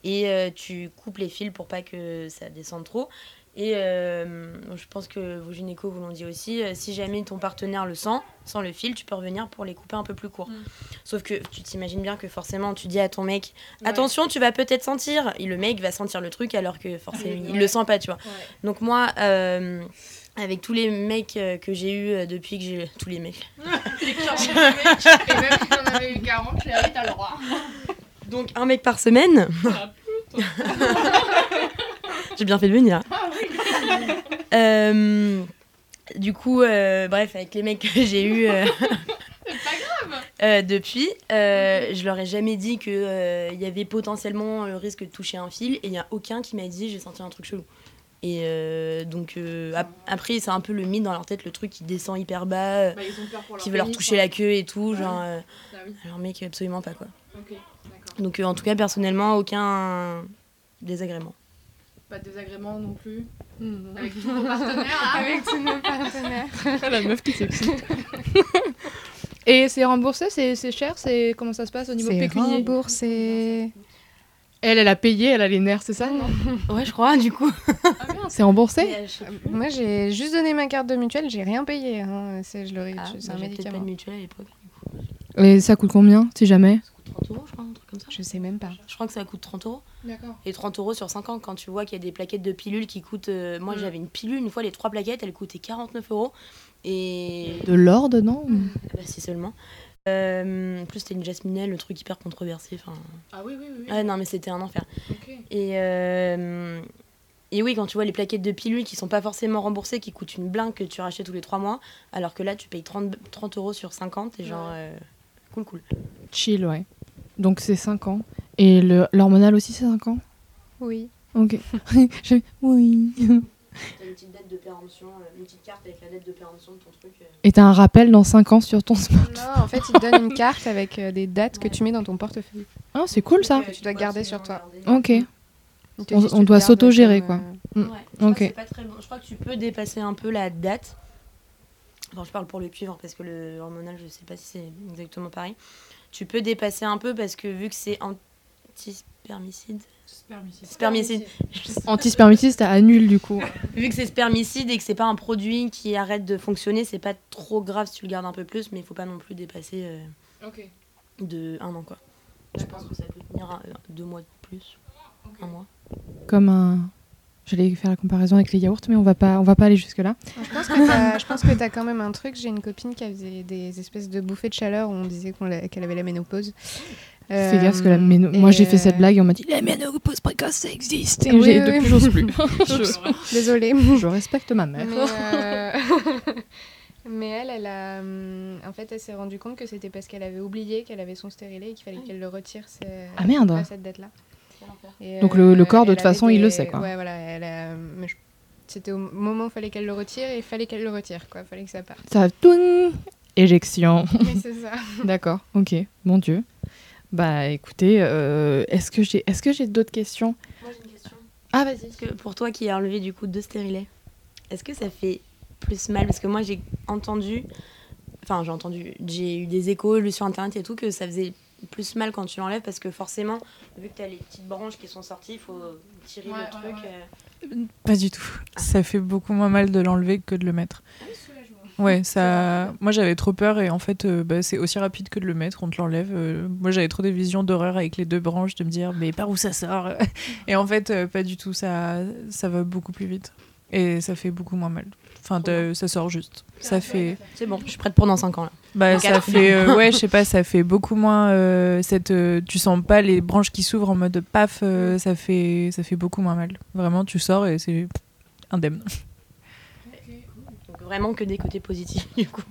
et euh, tu coupes les fils pour pas que ça descende trop. Et euh, je pense que vos gynécos vous l'ont dit aussi, euh, si jamais ton partenaire le sent, sans le fil, tu peux revenir pour les couper un peu plus court. Mm. Sauf que tu t'imagines bien que forcément, tu dis à ton mec, attention, tu vas peut-être sentir. Et le mec va sentir le truc alors que forcément, il le sent pas, tu vois. Donc moi, euh, avec tous les mecs que j'ai eu depuis que j'ai... Tous les mecs. Et même si on avait eu 40, Cléry, t'as le droit. Donc un mec par semaine. J'ai bien fait de venir. Euh, du coup, euh, bref, avec les mecs que j'ai eu. Euh, depuis, euh, je leur ai jamais dit qu'il il y avait potentiellement le risque de toucher un fil et il n'y a aucun qui m'a dit j'ai senti un truc chelou. Et euh, donc, euh, ap- après, c'est un peu le mythe dans leur tête, le truc qui descend hyper bas, euh, qui veut leur toucher la queue et tout. Genre, euh, alors, mec, absolument pas quoi. Donc, euh, en tout cas, personnellement, aucun désagrément. Pas de désagrément non plus. Mhm. Avec tous vos partenaires. Avec tous nos partenaires. la meuf qui s'excite. Et c'est remboursé, c'est c'est cher, c'est comment ça se passe au niveau C'est pécunier? remboursé. Elle, elle a payé, elle a les nerfs, c'est ça? Non Ouais, je crois, du coup. C'est remboursé? Euh. Moi, j'ai juste donné ma carte de mutuelle, j'ai rien payé. Hein. C'est je l'aurais- Ah, c'est bah, un peut-être pas médicament. de mutuelle à l'époque. Et ça coûte combien, si jamais? Ça coûte 30 euros, je crois, un truc comme ça. Je sais même pas. Je crois que ça coûte 30 euros. D'accord. Et 30 euros sur 5 ans, quand tu vois qu'il y a des plaquettes de pilules qui coûtent. euh, moi, Mm. j'avais une pilule, une fois, les trois plaquettes, elles coûtaient 49 euros. Et. De l'or dedans Ah bah, si seulement. Euh, en plus, c'était une jasminelle, le truc hyper controversé. Enfin... Ah oui, oui, oui. Ah non, mais c'était un enfer. Et, euh, et oui, quand tu vois les plaquettes de pilules qui sont pas forcément remboursées, qui coûtent une blinde que tu rachètes tous les 3 mois, alors que là, tu payes 30, 30 euros sur 50 et genre. euh, cool, cool. Chill, ouais. Donc c'est 5 ans. Et l'hormonal aussi, c'est 5 ans? Oui. Ok. Je- Oui. T'as une petite date de péremption, euh, une petite carte avec la date de péremption de ton truc. euh. Et t'as un rappel dans 5 ans sur ton smartphone? Non, en fait, ils te donnent une carte avec euh, des dates que tu mets dans ton portefeuille. Ah, c'est cool ça. Que tu dois garder sur toi. Ok. On- doit s'auto-gérer, quoi. euh, Ouais, je crois Ok. pas très bon. Je crois que tu peux dépasser un peu la date. Enfin, je parle pour le cuivre parce que le hormonal, je sais pas si c'est exactement pareil. Tu peux dépasser un peu parce que vu que c'est antispermicide, spermicide, Antispermicide, ça annule du coup. vu que c'est spermicide et que c'est pas un produit qui arrête de fonctionner, c'est pas trop grave si tu le gardes un peu plus, mais il faut pas non plus dépasser euh, Ok. de un an quoi. Je pense que ça peut tenir un- euh, deux mois de plus, un mois. Comme un. J'allais faire la comparaison avec les yaourts, mais on va pas, on va pas aller jusque là. Je pense que tu as quand même un truc. J'ai une copine qui faisait des espèces de bouffées de chaleur où on disait qu'elle avait la ménopause. Fais gaffe parce que la Euh, méno- Moi j'ai fait cette euh, blague et on m'a dit la ménopause précoce ça existe. Et Oui, j'ai- oui, depuis oui. j'ose plus. je, Désolée. je respecte ma mère. Mais, euh, mais elle, elle a, hum, en fait, elle s'est rendue compte que c'était parce qu'elle avait oublié qu'elle avait son stérilet et qu'il fallait qu'elle le retire Ah, merde. à cette date-là. Et, Donc le- le corps, de toute façon, il le sait, quoi. Ouais, voilà. Elle a- mais je- C'était au moment où il fallait qu'elle le retire et il fallait qu'elle le retire, quoi. Il fallait que ça parte. Ça toum, éjection. Mais c'est ça. D'accord. Ok. Mon Dieu. Bah écoutez, euh, est-ce que j'ai, est-ce que j'ai d'autres questions? Moi j'ai une question. Ah vas-y. Est-ce que pour toi qui as enlevé du coup deux stérilets, est-ce que ça fait plus mal? Parce que moi j'ai entendu, enfin j'ai entendu, j'ai eu des échos lu sur internet et tout, que ça faisait plus mal quand tu l'enlèves parce que forcément, vu que tu as les petites branches qui sont sorties, il faut tirer Ouais, le ouais, truc. ouais. euh. Pas du tout. Ça fait beaucoup moins mal de l'enlever que de le mettre. Ouais, ça. Moi, j'avais trop peur et en fait, euh, bah, c'est aussi rapide que de le mettre. On te l'enlève. euh, Moi, j'avais trop des visions d'horreur avec les deux branches, de me dire, mais par où ça sort Et en fait, euh, pas du tout. Ça, ça va beaucoup plus vite et ça fait beaucoup moins mal. Enfin, de- ça sort juste. Ça fait. C'est bon, je suis prête pour dans 5 ans là. Bah, ça fait, euh, ouais, je sais pas, ça fait beaucoup moins euh, cette. euh, tu sens pas les branches qui s'ouvrent en mode paf, euh, ça fait, ça fait beaucoup moins mal. Vraiment, tu sors et c'est indemne. Donc vraiment que des côtés positifs du coup.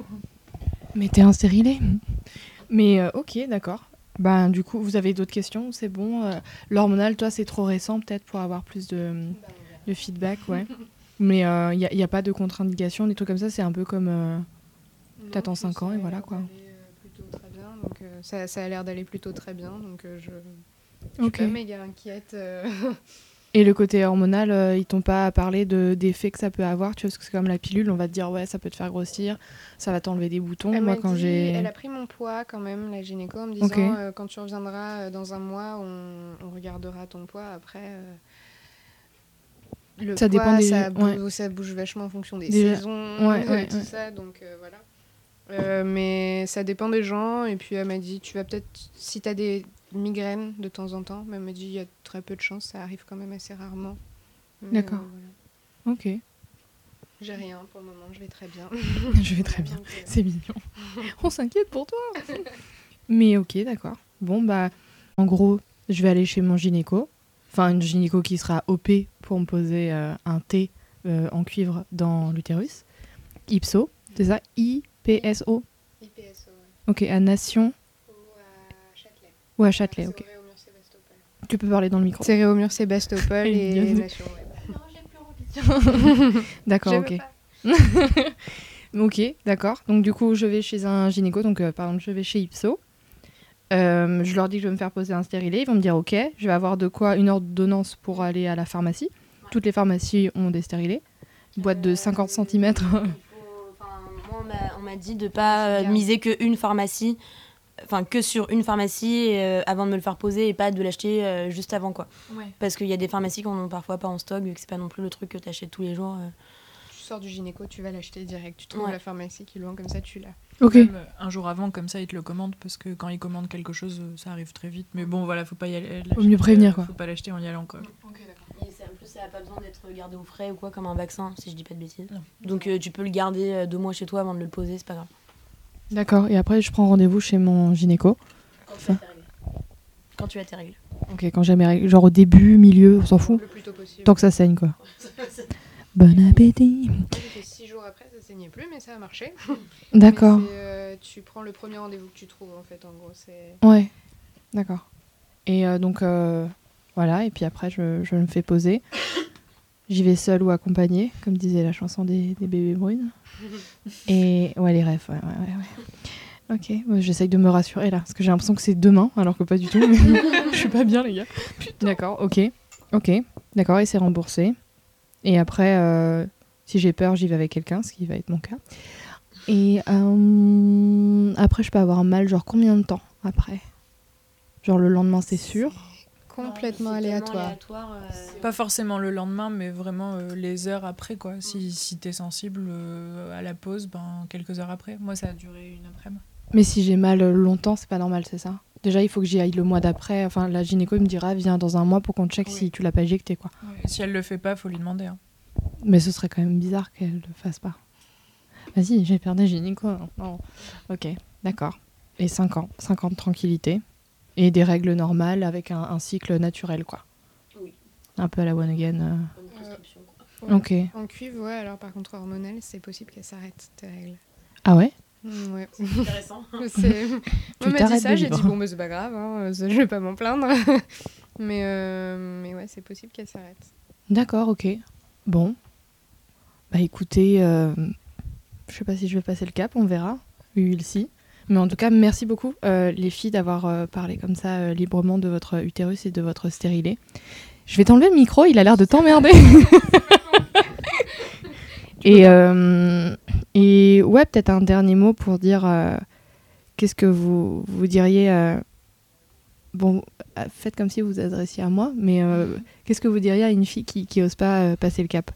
Mais t'es un stérilet. Mais euh, ok, d'accord. Ben du coup, vous avez d'autres questions C'est bon. euh, L'hormonal, toi, c'est trop récent peut-être pour avoir plus de, de feedback, ouais. Mais il n'y a pas de contre-indication, des trucs comme ça. C'est un peu comme. Non, cinq ça ans et voilà, quoi. euh, plutôt très bien, donc, euh, ça, ça a l'air d'aller plutôt très bien, donc euh, je, je suis pas méga inquiète. Et le côté hormonal, euh, ils t'ont pas parlé de d'effets que ça peut avoir, tu vois, parce que c'est comme la pilule, on va te dire ouais, ça peut te faire grossir, ça va t'enlever des boutons. Elle Moi, quand j'ai. Elle a pris mon poids quand même, la gynéco, en me disant euh, quand tu reviendras dans un mois, on, on regardera ton poids. Après, euh, le Ça poids, dépend des- ça, bouge, ouais. ça bouge vachement en fonction des saisons, ouais, ouais, tout ça. Donc voilà. Euh, mais ça dépend des gens. Et puis elle m'a dit tu vas peut-être, si tu as des migraines de temps en temps, mais elle m'a dit il y a très peu de chances, ça arrive quand même assez rarement. D'accord. euh, voilà. Ok, J'ai rien pour le moment, je vais très bien. je vais très bien. Euh, C'est mignon. On s'inquiète pour toi. Mais ok, d'accord. Bon, bah, en gros, je vais aller chez mon gynéco. Enfin, une gynéco qui sera OP pour me poser euh, un T euh, en cuivre dans l'utérus. IPSO, c'est ça? I-P-S-O IPSO, ouais. Ok, à Nation Ou à Châtelet, ok. Tu peux parler dans le micro. C'est Réaumur, Sébastopol et Bien. Nation. ouais. D'accord, ok. veux pas. Ok, d'accord. Donc du coup, je vais chez un gynéco. Donc euh, par exemple, je vais chez Ipso. Euh, je leur dis que je vais me faire poser un stérilet. Ils vont me dire ok. Je vais avoir de quoi une ordonnance pour aller à la pharmacie. Toutes les pharmacies ont des stérilets. Boîte de 50 cm. Il faut- enfin, moi, on m'a- dit de pas euh, miser que une pharmacie, enfin que sur une pharmacie euh, avant de me le faire poser et pas de l'acheter euh, juste avant quoi. Ouais. Parce qu'il y a des pharmacies qui en ont parfois pas en stock vu que c'est pas non plus le truc que tu achètes tous les jours. euh. Tu sors du gynéco, tu vas l'acheter direct. Tu trouves Ouais. la pharmacie qui est loin, comme ça tu l'as. ok. Même, euh, un jour avant, comme ça, ils te le commandent parce que quand ils commandent quelque chose, ça arrive très vite. Mais bon, voilà, faut pas y aller. Faut mieux prévenir, quoi. Faut pas l'acheter en y allant, quoi. En plus, ça n'a pas besoin d'être gardé au frais ou quoi comme un vaccin, si je dis pas de bêtises. Non. Donc euh, tu peux le garder euh, deux mois chez toi avant de le poser, c'est pas grave. D'accord. Et après, je prends rendez-vous chez mon gynéco. Quand tu as tes règles. Quand tu as tes règles. Ok, quand j'ai mes règles. Genre au début, milieu, on s'en fout. Le plus tôt possible. Tant que ça saigne, quoi. Bon appétit. Six jours après, ça saignait plus, mais ça a marché. D'accord. euh, tu prends le premier rendez-vous que tu trouves, en fait, en gros. C'est... Ouais, d'accord. Et euh, donc, euh, voilà, et puis après, je, je me fais poser. J'y vais seule ou accompagnée, comme disait la chanson des, des bébés brunes. Et ouais, les rêves, ouais, ouais, ouais. Ok, j'essaye de me rassurer là, parce que j'ai l'impression que c'est demain, alors que pas du tout. je suis pas bien, les gars. D'accord, ok, ok, d'accord, et c'est remboursé. Et après, euh, si j'ai peur, j'y vais avec quelqu'un, ce qui va être mon cas. Et euh, après, je peux avoir mal, genre combien de temps après? Genre le lendemain, c'est sûr? Complètement aléatoire. aléatoire, euh, Pas forcément le lendemain, mais vraiment euh, les heures après, quoi. Si, si t'es sensible euh, à la pause, ben quelques heures après. Moi, ça a duré une après-midi. Mais si j'ai mal longtemps, c'est pas normal, c'est ça? Déjà, il faut que j'y aille le mois d'après. Enfin, la gynéco me dira, viens dans un mois pour qu'on check Oui. si tu l'as pas éjecté, quoi. Si elle le fait pas, faut lui demander. hein. Mais ce serait quand même bizarre qu'elle le fasse pas. Vas-y, j'ai perdu gynéco. hein. Non. Ok, d'accord. Et 5 ans. 5 ans de tranquillité. Et des règles normales avec un, un cycle naturel, quoi. Oui. Un peu à la one again. euh. Ouais. Ok. En cuivre, ouais, alors par contre, hormonal, c'est possible qu'elle s'arrête, tes règles. Ah ouais? Mm, ouais. Intéressant. C'est- Moi, Tu on m'a dit ça, j'ai dit, bon, mais c'est pas grave, hein, je vais pas m'en plaindre. mais, euh, mais ouais, c'est possible qu'elle s'arrête. D'accord, ok. Bon. Bah écoutez, euh, je sais pas si je vais passer le cap, on verra. Oui, oui, si. Mais en tout cas, merci beaucoup euh, les filles d'avoir euh, parlé comme ça euh, librement de votre utérus et de votre stérilet. Je vais t'enlever le micro, il a l'air de t'emmerder. et, et ouais, peut-être un dernier mot pour dire qu'est-ce que vous, vous diriez. bon, faites comme si vous vous adressiez à moi, mais Qu'est-ce que vous diriez à une fille qui, qui ose pas passer le cap?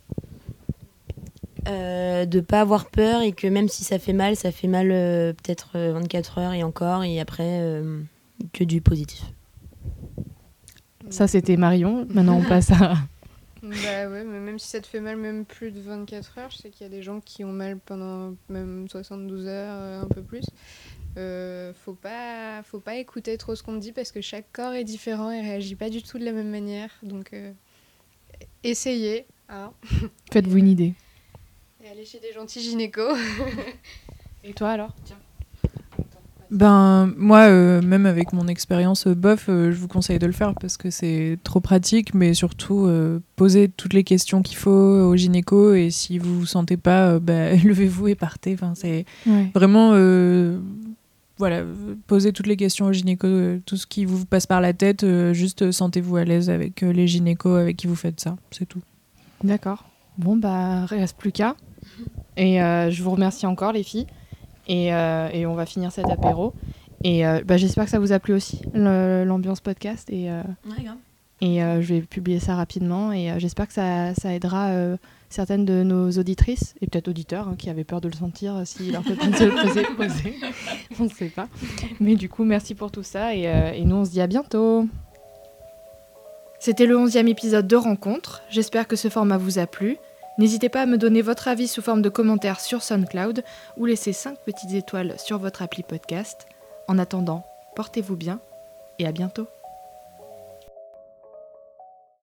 Euh, de pas avoir peur et que même si ça fait mal, ça fait mal euh, peut-être euh, 24 heures et encore et après euh, que du positif. Ça, c'était Marion. Maintenant, on passe à. Bah ouais, mais même si ça te fait mal, même plus de 24 heures, je sais qu'il y a des gens qui ont mal pendant même 72 heures, euh, un peu plus. Euh, faut pas, faut pas écouter trop ce qu'on te dit parce que chaque corps est différent et réagit pas du tout de la même manière. Donc, euh, essayez, hein, Faites-vous une idée. Et allez chez des gentils gynécos. Et toi alors? Ben, moi, euh, même avec mon expérience euh, bof, euh, je vous conseille de le faire parce que c'est trop pratique, mais surtout, euh, posez toutes les questions qu'il faut au gynéco et si vous vous sentez pas, euh, bah, levez-vous et partez. Enfin, c'est ouais. vraiment, euh, voilà, posez toutes les questions au gynéco, euh, tout ce qui vous passe par la tête, euh, juste sentez-vous à l'aise avec euh, les gynécos avec qui vous faites ça, c'est tout. D'accord. Bon, bah, reste plus qu'à. Et euh, je vous remercie encore, les filles. Et, euh, et on va finir cet apéro. Et euh, bah, j'espère que ça vous a plu aussi, l'ambiance podcast. Et, euh, et euh, je vais publier ça rapidement. Et euh, j'espère que ça, ça aidera euh, certaines de nos auditrices, et peut-être auditeurs, hein, qui avaient peur de le sentir si leur copine se le faisait poser. on ne sait pas. Mais du coup, merci pour tout ça. Et, euh, et nous, on se dit à bientôt. C'était le 11e épisode de Rencontre. J'espère que ce format vous a plu. N'hésitez pas à me donner votre avis sous forme de commentaires sur SoundCloud ou laisser 5 petites étoiles sur votre appli podcast. En attendant, portez-vous bien et à bientôt.